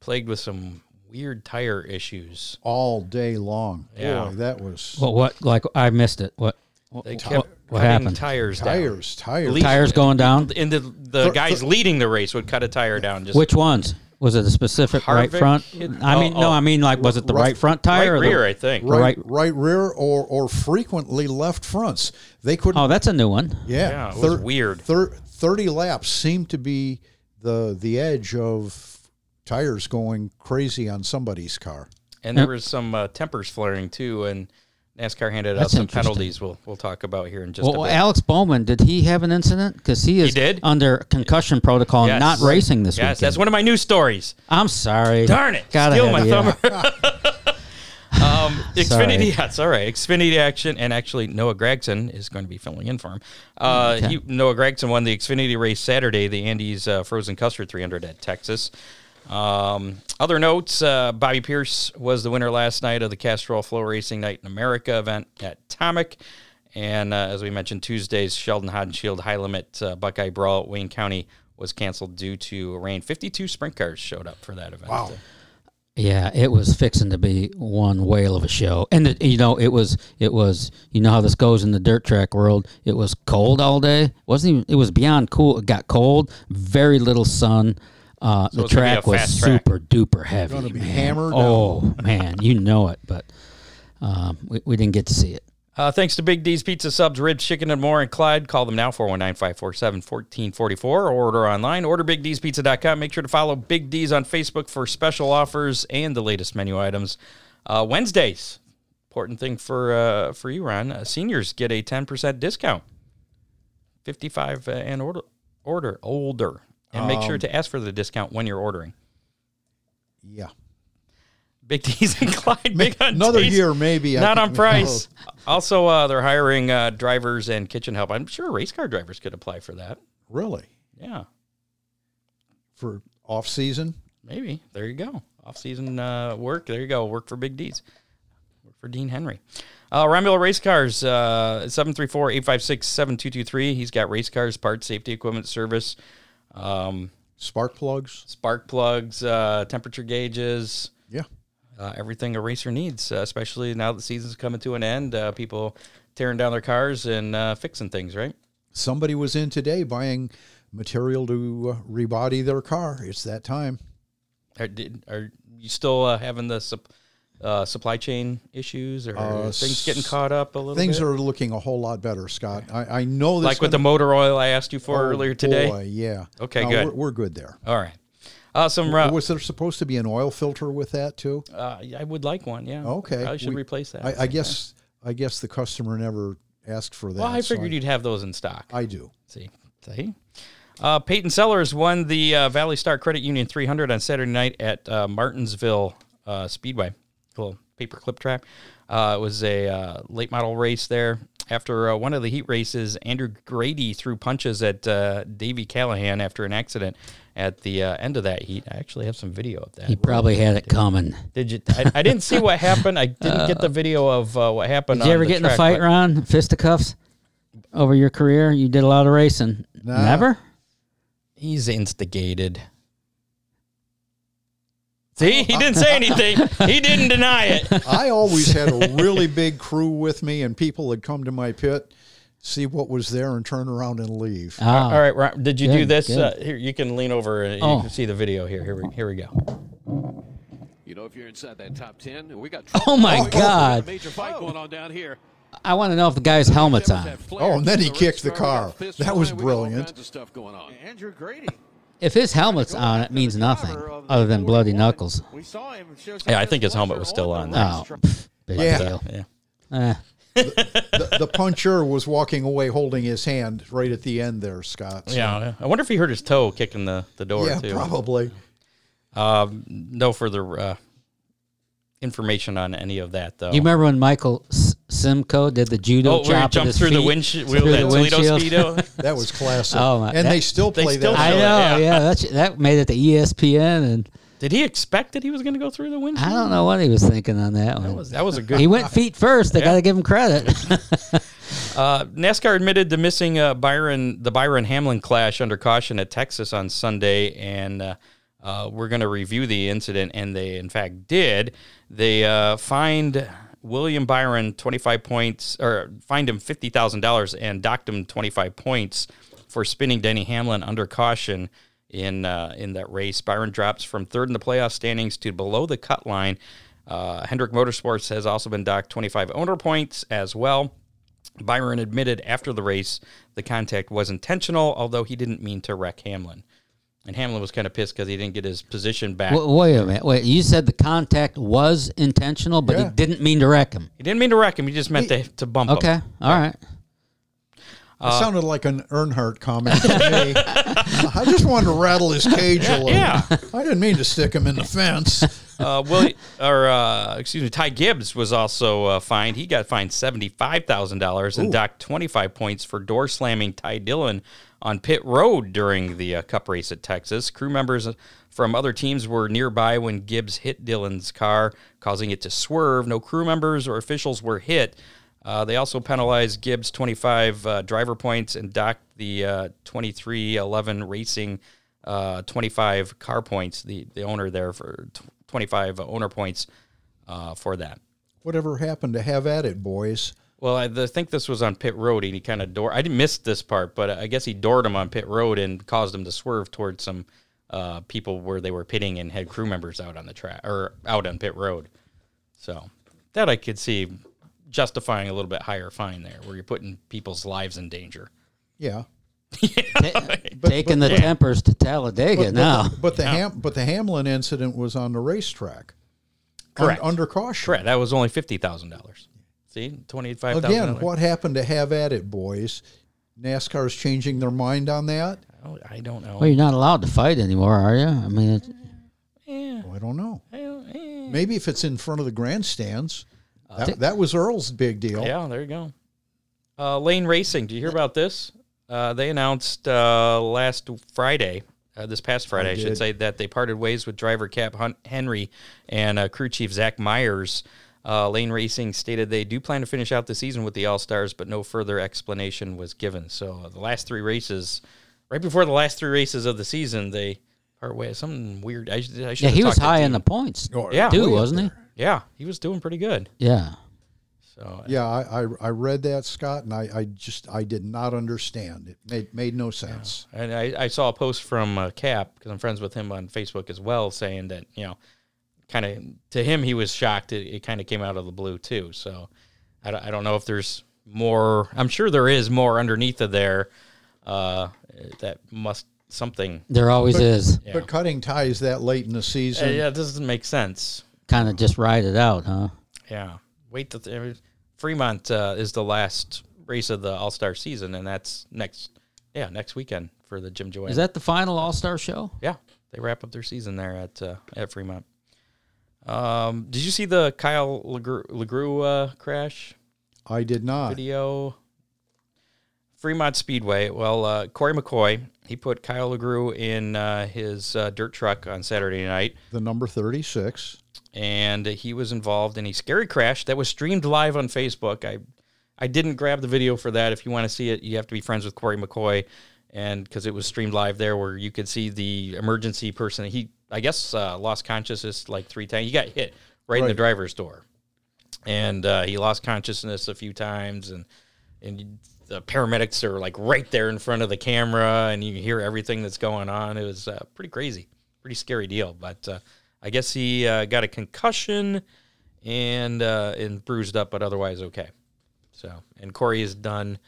B: plagued with some weird tire issues.
C: all day long.
B: Yeah.
C: Boy, that was
D: Well, What? Like I missed it. What? What,
B: They
D: what,
B: kept
D: what
B: cutting
D: happened?
B: tires down.
C: tires, tires.
D: Tires going down.
B: And the, the guys leading the race would cut a tire down. Just
D: Which ones? Was it a specific right front? I mean,
B: oh,
D: no.
B: oh.
D: I mean, like, was it the right,
C: Right-
D: front
B: right
D: tire? or the-
B: rear, I think.
C: right,
D: right-
C: right rear or or frequently left fronts. They couldn't.
D: Oh, that's a new one.
C: yeah,
B: Yeah, it was weird.
C: thir- Thirty laps seemed to be the the edge of tires going crazy on somebody's car.
B: And there was some uh, tempers flaring too, and NASCAR handed out some penalties. We'll we'll talk about here in just
D: Well,
B: a bit.
D: Alex Bowman, did he have an incident? Because he is
B: did.
D: under concussion protocol, and not racing this
B: yes,
D: weekend.
B: that's one of my news stories.
D: I'm sorry.
B: Darn it!
D: Got
B: Steal
D: ahead
B: my
D: of you.
B: thunder. um, Xfinity,
D: Sorry.
B: yes, all right. Xfinity action, and actually Noah Gragson is going to be filling in for him. Uh,
D: Okay.
B: he, Noah Gragson won the Xfinity race Saturday, the Andy's uh, Frozen Custard 300 at Texas. Um, other notes: uh, Bobby Pierce was the winner last night of the Castrol FloRacing Night in America event at Tomic. And uh, as we mentioned, Tuesday's Sheldon Haudenschild High Limit uh, Buckeye Brawl at Wayne County was canceled due to rain. 52 sprint cars showed up for that event.
C: Wow.
D: Yeah, it was fixing to be one whale of a show, and it, you know it was it was you know how this goes in the dirt track world. It was cold all day. It wasn't even, it was beyond cool. It got cold. Very little sun. Uh, the
B: it's gonna be a
D: track was
B: fast track.
D: super duper heavy.
C: Gonna be
D: man.
C: hammered
D: Oh man, you know it, but um, we, we didn't get to see it.
B: Uh, thanks to Big D's Pizza Subs, Ribs, Chicken, and more in Clyde. Call them now, 419-547-1444, or order online. Order BigD'sPizza.com. Make sure to follow Big D's on Facebook for special offers and the latest menu items. Uh, Wednesdays, important thing for uh, for you, Ron. Uh, seniors get a 10% discount. 55 uh, and order, order older. And make sure to ask for the discount when you're ordering.
C: Yeah.
B: Big D's and Clyde. Big on
C: Another
B: taste.
C: year, maybe. I
B: Not on price. also, uh, they're hiring uh, drivers and kitchen help. I'm sure race car drivers could apply for that.
C: Really?
B: Yeah,
C: For off season?
B: maybe. There you go. Off season uh, work. There you go. Work for Big D's. Work for Dean Henry. Uh, Race Cars, uh, 734-856-7223. He's got race cars, parts, safety equipment, service, um,
C: Spark plugs?
B: spark plugs, uh, temperature gauges,
C: Yeah.
B: uh, everything a racer needs, uh, especially now that the season's coming to an end. Uh, people tearing down their cars and uh, fixing things, right?
C: Somebody was in today buying material to uh, rebody their car. It's that time.
B: Are, did, are you still uh, having the uh, supply chain issues, or
C: Uh,
B: things getting caught up a little bit.
C: Things
B: bit?
C: are looking a whole lot better, Scott. I, I know this
B: like with the motor oil I asked you for earlier today.
C: Boy, yeah.
B: Okay,
C: No,
B: good.
C: We're, we're good there.
B: All right. awesome some uh,
C: Was there supposed to be an oil filter with that too?
B: uh, I would like one. Yeah.
C: Okay.
B: i should
C: We-
B: replace that.
C: I, I guess I guess the customer never asked for that.
B: Well, I
C: so
B: figured you'd have those in stock.
C: I do.
B: See, see. Uh, Peyton Sellers won the uh, Valley Star Credit Union 300 on Saturday night at uh, Martinsville uh, Speedway, little paperclip track. Uh, it was a uh, late model race there. After uh, one of the heat races, Andrew Grady threw punches at uh, Davey Callahan after an accident at the uh, end of that heat. I actually have some video of that.
D: He probably had it coming.
B: Did you? I, I didn't see what happened. I didn't get the video of uh, what happened.
D: Did you
B: on
D: ever
B: the
D: get in a fight,
B: but-
D: Ron? Fisticuffs over your career? You did a lot of racing.
C: Nah.
D: Never?
B: He's instigated. See, he didn't say anything. he didn't deny it.
C: I always had a really big crew with me, and people would come to my pit, see what was there, and turn around and leave.
D: Ah,
B: All right, Ron, did you do this? Uh, here, you can lean over and you
D: Oh.
B: can see the video here. Here we, here we go.
E: You know, if you're inside that top 10, we got
D: Oh, my
E: we got
D: God.
E: a major fight going on down here.
D: I want to know if the guy's helmet's on.
C: Oh, and then he kicked the car. That was brilliant.
E: Of stuff going on.
F: Andrew Grady.
D: If his helmet's on, it means nothing other than bloody knuckles.
F: We saw him.
B: Yeah, I think his helmet was still on there.
D: Oh, big
C: Yeah.
D: deal.
B: Yeah.
D: Eh,
C: the, the puncher was walking away holding his hand right at the end there, Scott. So-
B: Yeah, I wonder if he hurt his toe kicking the, the door
C: yeah,
B: too.
C: probably.
B: Um, no further uh, information on any of that though.
D: you remember when Michael S- Simcoe did the judo
B: oh,
D: chop
B: jumped
D: his
B: through the windshield,
D: through
B: that
D: the
B: Toledo
D: windshield?
B: Speedo.
C: That was classic.
D: Oh, my-
C: and
D: that-
C: they still
B: they
C: play
B: still
C: that.
D: I know,
B: it, yeah.
D: yeah. That's, that made it to ESPN, and
B: Did he expect that he was going to go through the windshield?
D: I don't know what he was thinking on that one.
B: That was, that was a good.
D: he went feet first. They
B: Yeah.
D: got to give him credit.
B: Uh, NASCAR admitted to missing uh, Byron the Byron Hamlin clash under caution at Texas on Sunday, and uh, uh, we're going to review the incident. And they, in fact, did. They uh, fined William Byron twenty five points, or fined him fifty thousand dollars, and docked him twenty five points for spinning Denny Hamlin under caution in uh, in that race. Byron drops from third in the playoff standings to below the cut line. Uh, Hendrick Motorsports has also been docked 25 owner points as well. Byron admitted after the race the contact was intentional, although he didn't mean to wreck Hamlin. And Hamlin was kind of pissed because he didn't get his position back.
D: Wa- Wait a minute. Wait, you said the contact was intentional, but
C: Yeah.
D: he didn't mean to wreck him.
B: He didn't mean to wreck him. He just meant to, to bump him.
D: Okay, all right.
C: It sounded like an Earnhardt comment to me. I just wanted to rattle his cage a little.
B: Yeah.
C: I didn't mean to stick him in the fence.
B: Uh, Willie, or uh, excuse me, Ty Gibbs was also uh, fined. He got fined seventy five thousand dollars and docked twenty five points for door slamming Ty Dillon on pit road during the uh, Cup race at Texas. Crew members from other teams were nearby when Gibbs hit Dillon's car, causing it to swerve. No crew members or officials were hit. Uh, they also penalized Gibbs 25 uh, driver points and docked the uh, 2311 Racing uh, 25 car points, the, the owner there for tw 25 owner points uh, for that.
C: Whatever happened to have at it, boys?
B: Well, I the, think this was on pit road, and he kind of door. I didn't miss this part, but I guess he doored him on pit road and caused him to swerve towards some uh, people where they were pitting and had crew members out on the track or out on pit road. So that I could see justifying a little bit higher fine there, where you're putting people's lives in danger.
C: Yeah.
D: Ta- taking the tempers to Talladega
C: But,
D: now.
C: but, the, but the Ham, but the Hamlin incident was on the racetrack. Un-
B: Correct.
C: under caution.
B: Correct. That was only fifty thousand dollars. See, twenty five thousand.
C: Again, what happened to have at it, boys? NASCAR's changing their mind on that?
B: Oh, I don't know.
D: well, you're not allowed to fight anymore, are you? I mean, it's,
C: Oh, I don't know.
B: Eh.
C: Maybe if it's in front of the grandstands.
B: Uh,
C: That, that was Earl's big deal.
B: Yeah, there you go. Uh, Lane Racing. Do you hear about this? Uh, they announced uh, last Friday, uh, this past Friday, I, should
C: did.
B: say, that they parted ways with driver Cap Hunt Henry and uh, crew chief Zach Myers. Uh, Lane Racing stated they do plan to finish out the season with the All Stars, but no further explanation was given. So uh, the last three races, right before the last three races of the season, they part ways. Something weird. I, should- I should
D: yeah,
B: have
D: he was
B: talked
D: high in the points,
C: Oh,
B: Yeah.
D: too, wasn't he?
B: Yeah, he was doing pretty good.
D: Yeah.
B: So
C: Yeah, I, I, I read that, Scott, and I, I just I did not understand. It made made no sense.
B: And I, I saw a post from uh, Cap because I'm friends with him on Facebook as well, saying that you know, kind of to him he was shocked. It, it kind of came out of the blue too. So I don't, I don't know if there's more. I'm sure there is more underneath of there. Uh, that must something.
D: There always is.
B: Yeah.
C: But cutting ties that late in the
B: Uh,
C: season,
B: yeah, it doesn't make sense.
D: Kind of just ride it out, huh?
B: Yeah, wait. To th- Fremont uh, is the last race of the All Star season, and that's next. Yeah, next weekend for the Jim Joanne.
D: Is that the final All Star show?
B: Yeah, they wrap up their season there at uh, at Fremont. Um, did you see the Kyle Legru, Legru uh, crash
C: I did not.
B: video? Fremont Speedway. Well, uh, Corey McCoy he put Kyle Legru in uh, his uh, dirt truck on Saturday night,
C: The number thirty six.
B: and he was involved in a scary crash that was streamed live on Facebook. I I didn't grab the video for that. If you want to see it, you have to be friends with Corey McCoy, and because it was streamed live there, where you could see the emergency person. He I guess uh, lost consciousness like three times. He got hit right, in the driver's door, and uh, he lost consciousness a few times, and and the paramedics are like right there in front of the camera, and you hear everything that's going on. It was uh, pretty crazy, pretty scary deal. But uh, I guess he uh, got a concussion and uh, and bruised up, but otherwise okay. So, and Corey is done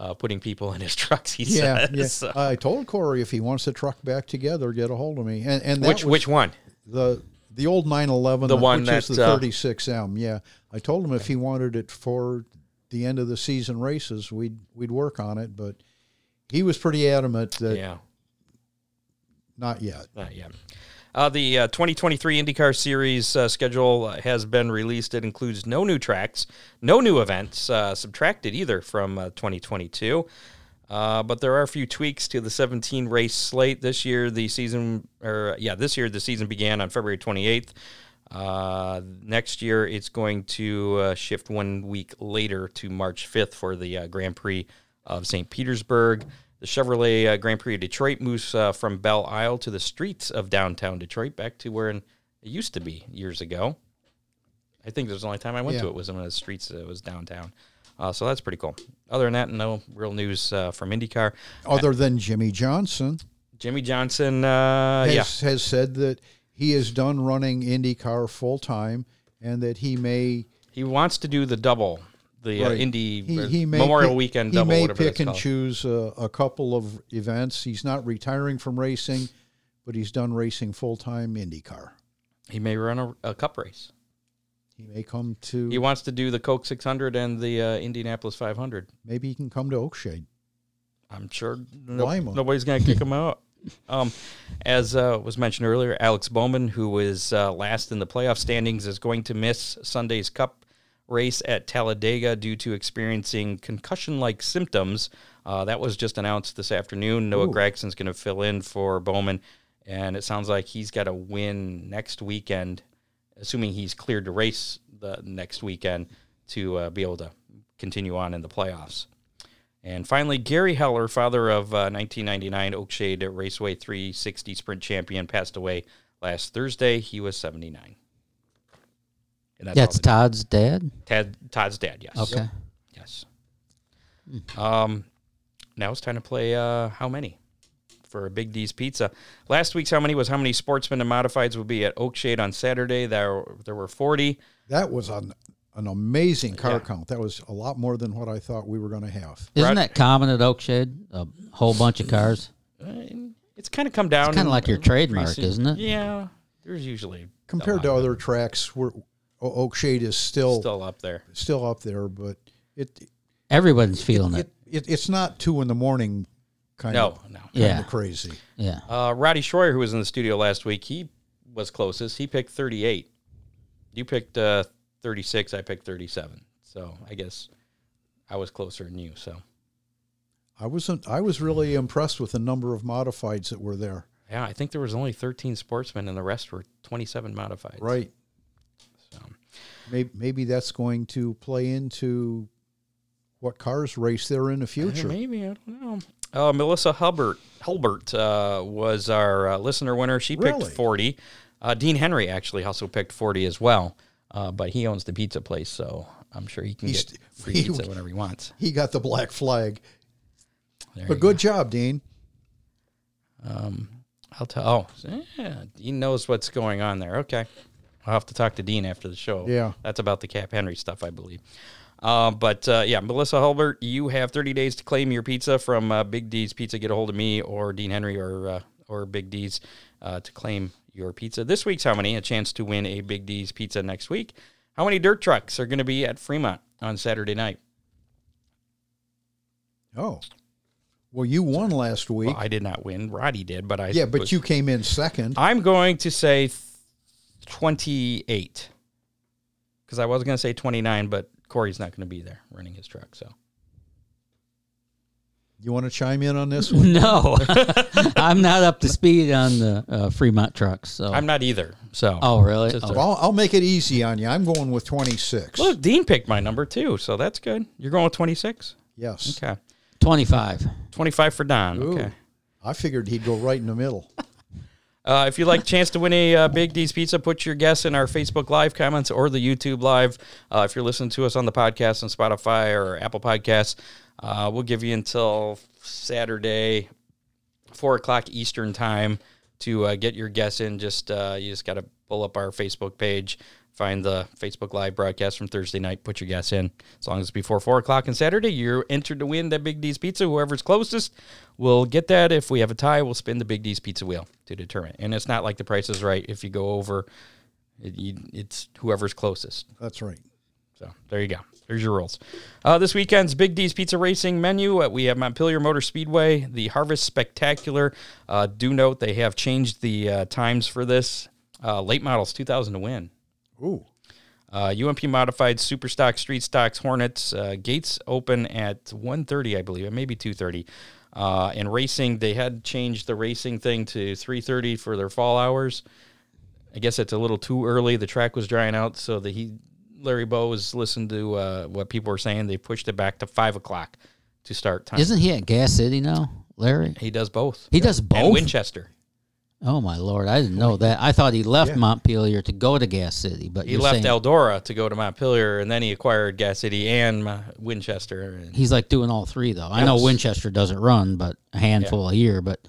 B: uh, putting people in his trucks. He
C: Yeah,
B: says.
C: yeah.
B: So-
C: I told Corey if he wants the truck back together, get a hold of me. And and that
B: which which one?
C: the the old 911,
B: The one
C: which is the
B: uh,
C: 36M. Yeah, I told him if he wanted it for the end of the season races, we'd we'd work on it. But he was pretty adamant that
B: Yeah,
C: not yet.
B: not yet. Uh, the uh, 2023 IndyCar Series uh, schedule uh, has been released. It includes no new tracks, no new events uh, subtracted either from uh, 2022. Uh, but there are a few tweaks to the 17 race slate this year. The season, or yeah, this year the season began on February 28th. Uh, next year it's going to shift one week later to March 5th for the Grand Prix of St. Petersburg. The Chevrolet uh, Grand Prix of Detroit moves uh, from Belle Isle to the streets of downtown Detroit, back to where it used to be years ago. I think there's the only time I went to it was in the streets. that was downtown. Uh, so that's pretty cool. Other than that, no real news uh, from IndyCar.
C: Other than Jimmie Johnson
B: Jimmie Johnson, uh,
C: has,
B: yeah,
C: has said that he is done running IndyCar full time and that he may
B: he wants to do the double, the uh, Indy
C: he, he
B: Memorial
C: pick,
B: Weekend
C: he
B: double,
C: may pick and choose a, a couple of events. He's not retiring from racing, but he's done racing full time IndyCar.
B: He may run a, a Cup race.
C: He may come to
B: He wants to do the Coke 600 and the uh, Indianapolis 500.
C: maybe he can come to Oakshade.
B: I'm sure no, nobody's going to kick him out. Um, as uh, was mentioned earlier, Alex Bowman, who was uh, last in the playoff standings, is going to miss Sunday's Cup race at Talladega due to experiencing concussion-like symptoms. Uh, that was just announced this afternoon. Noah Gragson's going to fill in for Bowman, and it sounds like he's got to win next weekend, assuming he's cleared to race the next weekend to uh, be able to continue on in the playoffs. And finally, Gary Heller, father of uh, 1999 Oakshade Raceway 360 Sprint champion, passed away last Thursday. He was 79. And that's
D: That's
B: all
D: Todd's dad.
B: Tad, Todd's dad, yes.
D: Okay.
B: Yes. Um, now it's time to play uh, How Many for a Big D's Pizza. Last week's How Many was how many sportsmen and modifieds would be at Oakshade on Saturday. There, there were 40.
C: That was an, an amazing car
B: Yeah.
C: count. That was a lot more than what I thought we were going to have.
D: Isn't
B: Rod-
D: that common at Oakshade? A whole bunch of cars.
B: Uh, It's kind of come down.
D: It's kinda like your trademark,
B: recent-
D: isn't it?
B: Yeah. There's usually
C: Compared to other tracks, where Oakshade is still
B: still up there.
C: still up there, but it,
D: Everybody's feeling it.
C: it, it it's not two in the morning kind
B: No,
C: of
B: no.
D: Yeah.
C: crazy.
D: Yeah.
B: Uh, Roddy Schroyer, who was in the studio last week, he was closest. He picked 38. You picked uh, 36. I picked 37. So I guess I was closer than you. So
C: I wasn't. I was really impressed with the number of modifieds that were there.
B: yeah, I think there was only 13 sportsmen, and the rest were 27 modified.
C: Right.
B: So,
C: Maybe, maybe that's going to play into what cars race there in the
B: uh,
C: future.
B: maybe I don't know. Uh, Melissa Hubbard Hulbert uh, was our uh, listener winner. She picked
C: Really?
B: 40. Uh, Dean Henry actually also picked 40 as well, uh, but he owns the pizza place, so I'm sure he can
C: He's-
B: get free
C: he-
B: pizza whenever he wants.
C: He got the black flag.
B: There
C: But
B: you
C: good job, Dean.
B: Um, I'll tell. Oh, yeah, Dean knows what's going on there. Okay, I'll have to talk to Dean after the show.
C: Yeah.
B: that's about the Cap Henry stuff, I believe. Uh, but uh, yeah, Melissa Hulbert, you have 30 days to claim your pizza from uh, Big D's Pizza. Get a hold of me or Dean Henry or uh, or Big D's uh, to claim your pizza. This week's how many? A chance to win a Big D's pizza next week. How many dirt trucks are going to be at Fremont on Saturday night?
C: Oh, well, you won last week.
B: Well, I did not win. Roddy did, but I
C: yeah, but
B: was-
C: you came in second.
B: I'm going to say th- 28 because I was going to say 29, but Corey's not going to be there running his truck. So
C: You want to chime in on this one?
D: No, I'm not up to speed on the uh, Fremont trucks. So.
B: I'm not either. So
D: oh, really? Oh.
B: a-
C: Well, I'll make it easy on you. I'm going with 26.
B: look, Dean picked my number too, so that's good. You're going with 26.
C: Yes.
B: Okay,
D: 25.
B: 25 for Don.
C: Ooh.
B: Okay.
C: I figured he'd go right in the middle.
B: Uh, if you'd like a chance to win a uh, Big D's Pizza, put your guess in our Facebook Live comments or the YouTube Live. Uh, if you're listening to us on the podcast on Spotify or Apple Podcasts, uh, we'll give you until Saturday, four o'clock Eastern time, to uh, get your guess in. Just uh, you just got to pull up our Facebook page, find the Facebook Live broadcast from Thursday night, put your guess in. As long as it's before four o'clock on Saturday, you're entered to win that Big D's Pizza. Whoever's closest will get that. If we have a tie, we'll spin the Big D's Pizza wheel to determine. And it's not like the price is right. If you go over, it, you, it's whoever's closest.
C: That's right.
B: So there you go. There's your rules. Uh, this weekend's Big D's Pizza Racing menu. Uh, we have Montpelier Motor Speedway, the Harvest Spectacular. Uh, do note they have changed the uh, times for this. Uh, late models, 2000 to win.
C: Ooh.
B: Uh, UMP modified super stock, street stocks, Hornets. Uh, gates open at 1.30, I believe, maybe 2.30. Uh, and racing, they had changed the racing thing to 3.30 for their fall hours. I guess it's a little too early. The track was drying out, so the he Larry Bow was listening to uh, what people were saying. They pushed it back to five o'clock to start time.
D: Isn't he at Gas City now, Larry?
B: he does both.
D: He does
B: And
D: both.
B: Winchester.
D: Oh my lord, I didn't know that. I thought he left
C: Yeah.
D: Montpelier to go to Gas City, but
B: He
D: you're
B: left
D: saying
B: Eldora to go to Montpelier, and then he acquired Gas City and Winchester. And
D: he's like doing all three though. I know
B: Yes.
D: Winchester doesn't run, but a handful a year. But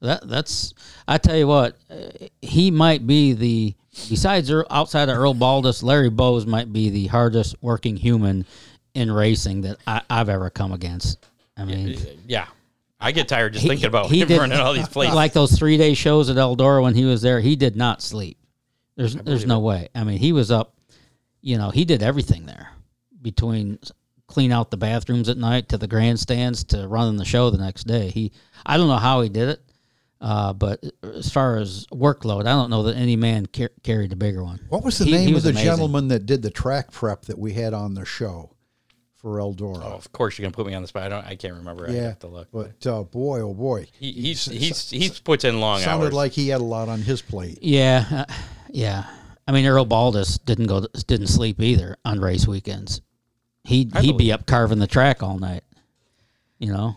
D: that that's I tell you what, uh, he might be the besides Earl, outside of Earl Baltes, Larry Boos might be the hardest working human in racing that I, I've ever come against. I mean,
B: yeah, I get tired just
D: he-
B: thinking about
D: he
B: him
D: did-
B: running all these places.
D: like those three day shows at Eldora when he was there, he did not sleep. There's there's no way. I mean, he was up. You know, he did everything there between clean out the bathrooms at night to the grandstands to running the show the next day. He I don't know how he did it. Uh, but as far as workload, I don't know that any man car- carried a bigger one.
C: What was the
D: He- he
C: name of the
D: amazing.
C: gentleman that did the track prep that we had on the show for Eldora?
B: Oh, of course you're gonna put me on the spot. I don't. I can't remember. I
C: yeah,
B: have to look.
C: but uh, boy, oh boy,
B: He, he's he's he's puts in long hours.
C: sounded
B: hours.
C: like he had a lot on his plate.
D: Yeah, uh, yeah. I mean, Earl Baltes didn't go, didn't sleep either on race weekends. He
B: I
D: he'd be up carving the track all night. You know,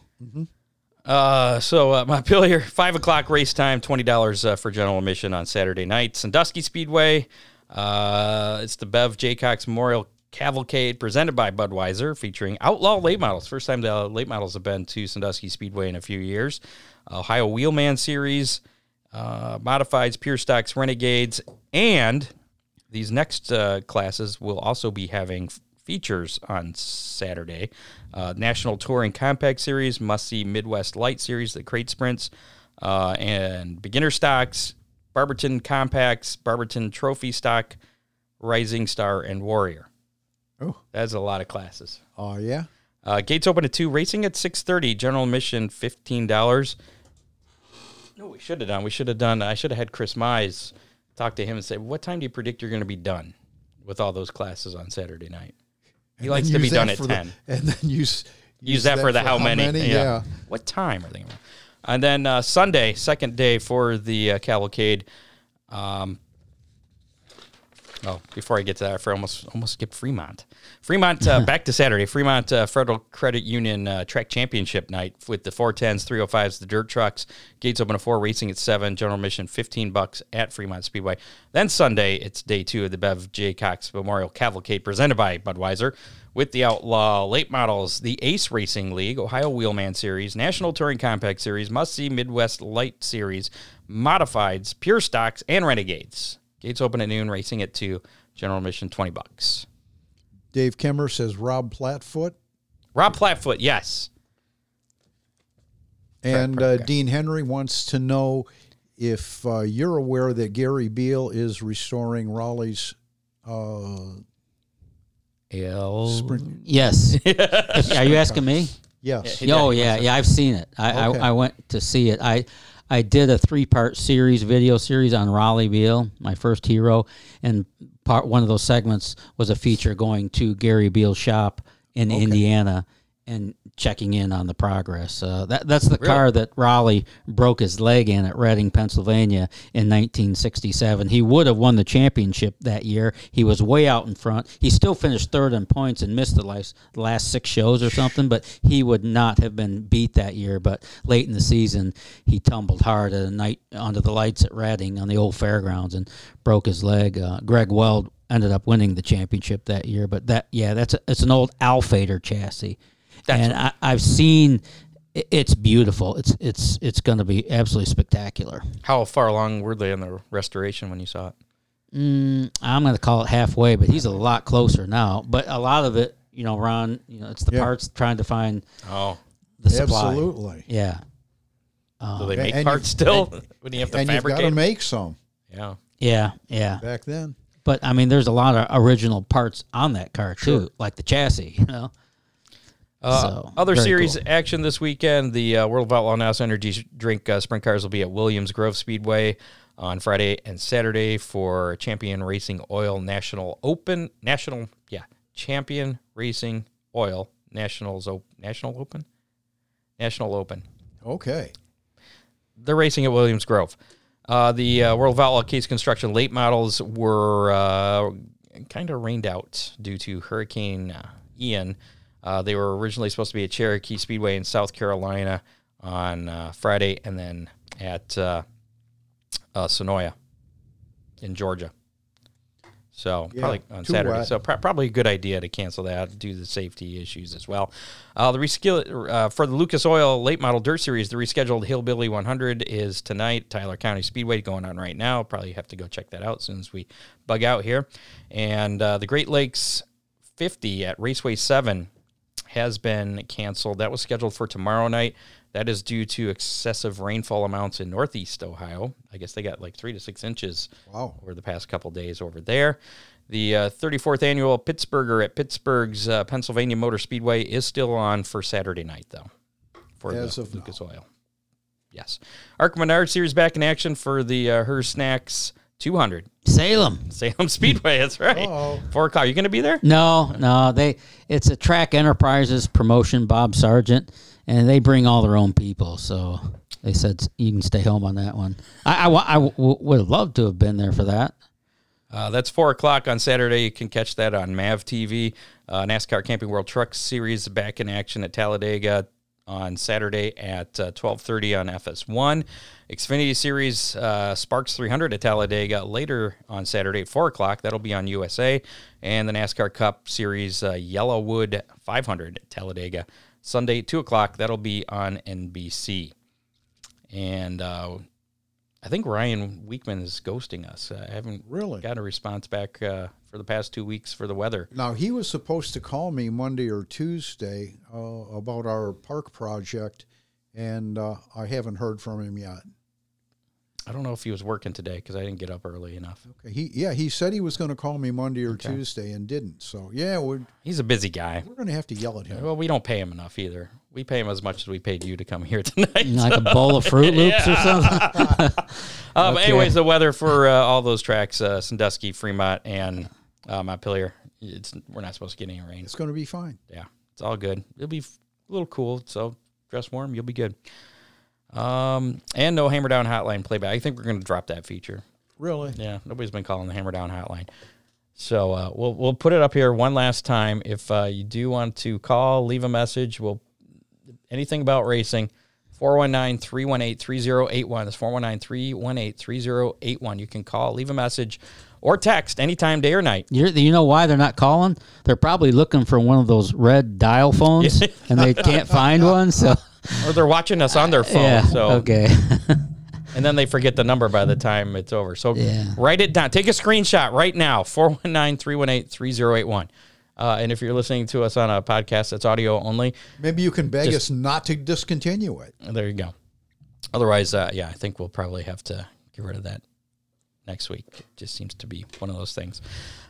B: Uh, so uh, Montpelier, five o'clock race time, twenty dollars uh, for general admission on Saturday night. Sandusky Speedway, uh, it's the Bev J Cox Memorial Cavalcade presented by Budweiser, featuring outlaw late models. First time the late models have been to Sandusky Speedway in a few years. Ohio Wheelman Series, uh, modifieds, pure stocks, renegades, and these next uh, classes will also be having features on Saturday. Uh, National Touring Compact Series, Must See Midwest Light Series, the Crate Sprints, uh, and Beginner Stocks, Barberton Compacts, Barberton Trophy Stock, Rising Star, and Warrior.
C: Oh.
B: That's a lot of classes.
C: Oh yeah,
B: Uh, gates open at two. Racing at six thirty. General admission fifteen dollars. No, we should have done. We should have done. I should have had Chris Mize talk to him and say, "What time do you predict you're going to be done with all those classes on Saturday night?" He
C: And
B: likes to be done at
C: the-
B: ten.
C: and then use
B: Use, that, for the how, many?
C: Yeah.
B: What time are they? Gonna, and then uh, Sunday, second day for the uh, cavalcade. Um, Oh, before I get to that, I almost almost skipped Fremont. Fremont uh, back to Saturday. Fremont uh, Federal Credit Union uh, Track Championship night with the 410s, 305s, the dirt trucks. Gates open at four, racing at seven. General admission 15 bucks at Fremont Speedway. Then Sunday, it's day two of the Bev J. Cox Memorial Cavalcade presented by Budweiser with the Outlaw Late Models, the Ace Racing League, Ohio Wheelman Series, National Touring Compact Series, Must See Midwest Light Series, Modifieds, Pure Stocks, and Renegades. Gates open at noon, racing at two. General admission twenty bucks.
C: Dave Kemmer says Rob Platfoot
B: Rob Platfoot, yes.
C: and uh. Dean Henry wants to know if uh, you're aware that Gary Beale is restoring Rollie's. Uh,
B: L.
C: sprint.
D: yes. Are you asking me?
C: Yes.
D: oh yeah, yeah. I've seen it. I,
C: Okay.
D: I I went to see it. I I did a three part series, video series on Rollie Beale, my first hero, and part one of those segments was a feature going to Gary Beale's shop in Indiana and checking in on the progress. Uh, that that's the car that Rollie broke his leg in at Reading, Pennsylvania in 1967. He would have won the championship that year. He was way out in front. He still finished third in points and missed the last, last six shows or something, but he would not have been beat that year. But late in the season, he tumbled hard at a night under the lights at Reading on the old fairgrounds and broke his leg. Uh, Greg Weld ended up winning the championship that year. But that, yeah, that's a, it's an old Alfader chassis and I, I've seen it's beautiful. It's it's it's going to be absolutely spectacular.
B: How far along were they in the restoration when you saw it?
D: Mm, I'm going to call it halfway, but he's a lot closer now. But a lot of it, you know, Ron, you know, it's the
C: Yeah.
D: parts trying to find
B: Oh,
D: the supply.
C: Absolutely.
D: Yeah,
B: do they make
C: and
B: parts still? when you have to
C: And you've got
B: fabricate?
C: to make some
B: yeah.
D: yeah, yeah.
C: back then.
D: But I mean, there's a lot of original parts on that car too, like the chassis. You know,
B: Uh,
D: So,
B: other series
D: cool.
B: action this weekend: the uh, World of Outlaw NOS Energy Drink uh, Sprint Cars will be at Williams Grove Speedway on Friday and Saturday for Champion Racing Oil National Open National yeah Champion Racing Oil Nationals o- National Open National Open.
C: Okay.
B: They're racing at Williams Grove. Uh, the uh, World of Outlaw Case Construction late models were uh, kind of rained out due to Hurricane uh, Ian. Uh, they were originally supposed to be at Cherokee Speedway in South Carolina on uh, Friday and then at uh, uh, Senoia in Georgia. So
C: Yeah,
B: probably on Saturday.
C: wet.
B: So pro- probably a good idea to cancel that due to the safety issues as well. Uh, the reskill uh, for the Lucas Oil Late Model Dirt Series, the rescheduled Hillbilly 100 is tonight. Tyler County Speedway going on right now. Probably have to go check that out as soon as we bug out here. And uh, the Great Lakes 50 at Raceway 7 has been canceled. That was scheduled for tomorrow night. That is due to excessive rainfall amounts in northeast Ohio. I guess they got like three to six inches
C: Wow.
B: over the past couple days over there. The uh, 34th annual Pittsburgher at Pittsburgh's uh, Pennsylvania Motor Speedway is still on for Saturday night, though, for
C: As
B: the
C: of now.
B: Lucas Oil. Yes. ARCA Menards Series back in action for the uh, Her Snacks 200.
D: Salem.
B: Salem Speedway, that's right.
C: Uh-oh.
B: Four o'clock. You going to be there?
D: No, no, they. It's a Track Enterprises promotion. Bob Sargent, and they bring all their own people. So they said you can stay home on that one. I, I, wa- I w- would have loved to have been there for that.
B: Uh, that's four o'clock on Saturday. You can catch that on Mav TV. Uh, NASCAR Camping World Truck Series back in action at Talladega on Saturday at uh, twelve thirty on FS1. Xfinity Series uh, Sparks 300 at Talladega later on Saturday at four o'clock. That'll be on USA, and the NASCAR Cup Series uh, YellaWood 500 at Talladega Sunday two o'clock. That'll be on NBC. And uh, I think Ryan Weekman is ghosting us. I haven't
C: Really?
B: got a response back uh, for the past two weeks for the weather.
C: Now he was supposed to call me Monday or Tuesday uh, about our park project, and uh, I haven't heard from him yet.
B: I don't know if he was working today because I didn't get up early enough.
C: Okay, he yeah he said he was going to call me Monday or Tuesday and didn't. So yeah, we're
B: He's a busy guy.
C: we're going to have to yell at him.
B: Well, we don't pay him enough either. We pay him as much as we paid you to come here tonight.
D: Like a bowl of Fruit Loops or something.
B: But
D: Okay.
B: anyways, the weather for uh, all those tracks, uh, Sandusky, Fremont, and uh, Montpelier, it's we're not supposed to get any rain.
C: It's going to be fine.
B: yeah, it's all good. It'll be a little cool, so dress warm. You'll be good. Um, and no hammer down hotline playback. I think we're going to drop that feature.
C: Really?
B: Yeah, nobody's been calling the hammer down hotline. So uh, we'll we'll put it up here one last time. If uh, you do want to call, leave a message. We'll anything about racing. 419-318-3081. That's 419-318-3081. You can call, leave a message, or text anytime, day or night.
D: You're, you know why they're not calling? They're probably looking for one of those red dial phones, and they can't find one. So
B: Or they're watching us on their phone.
D: yeah,
B: so
D: okay.
B: and then they forget the number by the time it's over. So
D: Yeah.
B: write it down. Take a screenshot right now 419 318 3081. Uh, and if you're listening to us on a podcast that's audio only,
C: Maybe you can beg
B: Just-
C: us not to discontinue it.
B: there you go. Otherwise, uh, yeah, I think we'll probably have to get rid of that next week. It just seems to be one of those things.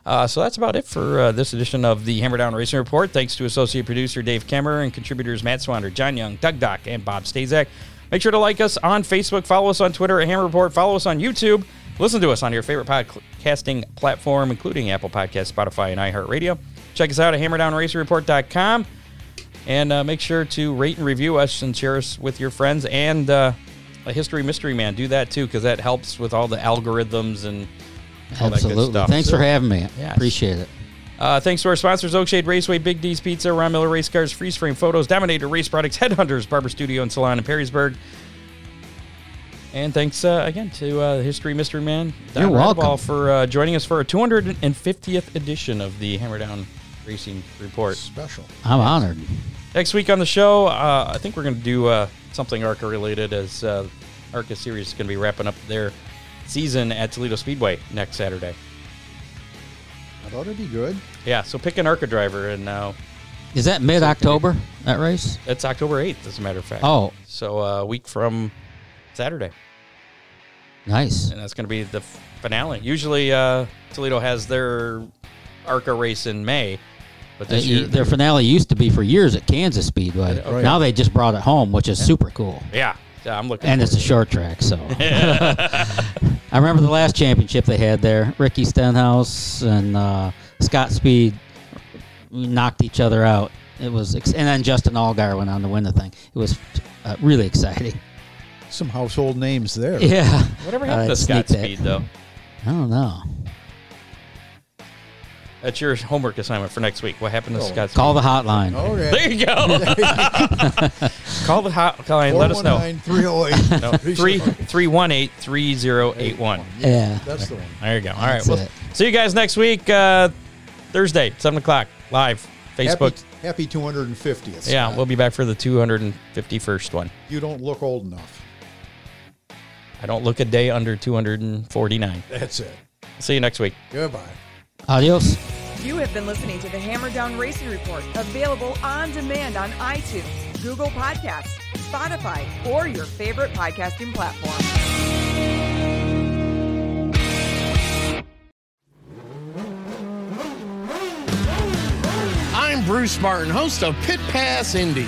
B: Uh, so that's about it for uh, this edition of the Hammer Down Racing Report. Thanks to associate producer Dave Kemmer and contributors Matt Swander, John Young, Doug Dock, and Bob Stazak. Make sure to like us on Facebook, follow us on Twitter at Hammer Report, follow us on YouTube, listen to us on your favorite podcasting platform, including Apple Podcasts, Spotify, and iHeartRadio. Check us out at hammerdownracingreport.com. And uh, make sure to rate and review us and share us with your friends and uh, a History Mystery Man. Do that too because that helps with all the algorithms and
D: Absolutely.
B: stuff.
D: Thanks for having me.
B: Yes.
D: Appreciate it.
B: Uh, thanks to our sponsors Oakshade Raceway, Big D's Pizza, Ron Miller Race Cars, Freeze Frame Photos, Dominator Race Products, Headhunters, Barber Studio and Salon in Perrysburg. And thanks uh, again to uh, History Mystery Man, Don
D: You're welcome.
B: For uh, joining us for our 250th edition of the Hammer Down Racing Report.
C: Special.
D: I'm honored.
B: Next week on the show, uh, I think we're going to do uh, something ARCA related as uh, ARCA Series is going to be wrapping up their season at Toledo Speedway next Saturday.
C: I thought it'd be good.
B: Yeah, so pick an ARCA driver, and now
D: Is that mid October, that race?
B: it's October 8th, as a matter of fact.
D: Oh,
B: So uh, a week from Saturday,
D: nice.
B: and that's going to be the finale. Usually, uh, Toledo has their ARCA race in May, but
D: Uh,
B: year,
D: Their finale used to be for years at Kansas Speedway.
B: Okay.
D: Now they just brought it home, which is super cool.
B: yeah, yeah, I'm looking.
D: And it's a short track, so. I remember the last championship they had there. Ricky Stenhouse and uh, Scott Speed knocked each other out. It was, ex- and then Justin Allgaier went on to win the thing. It was uh, really exciting.
C: Some household names there.
D: Yeah.
B: Whatever
D: Uh,
B: happened to
D: sneak
B: Scott
D: that.
B: Speed, though?
D: I don't know.
B: That's your homework assignment for next week. What happened to
C: Oh.
B: Scott Speed?
D: Call the hotline.
C: Okay.
B: There you go. Call the hotline. Let us know.
C: 419-308.
B: No, three three one eight three zero eight one.
D: Yeah.
C: That's the one.
B: There you go. All right.
D: That's
B: Well,
D: it.
B: see you guys next week, uh, Thursday, seven o'clock, live Facebook.
C: Happy, happy 250th.
B: yeah, we'll be back for the two hundred and fifty first one.
C: You don't look old enough.
B: I don't look a day under two hundred and forty nine.
C: That's it.
B: See you next week.
C: Goodbye.
D: Adios.
A: You have been listening to the Hammer Down Racing Report, available on demand on iTunes, Google Podcasts, Spotify, or your favorite podcasting platform.
F: I'm Bruce Martin, host of Pit Pass Indy.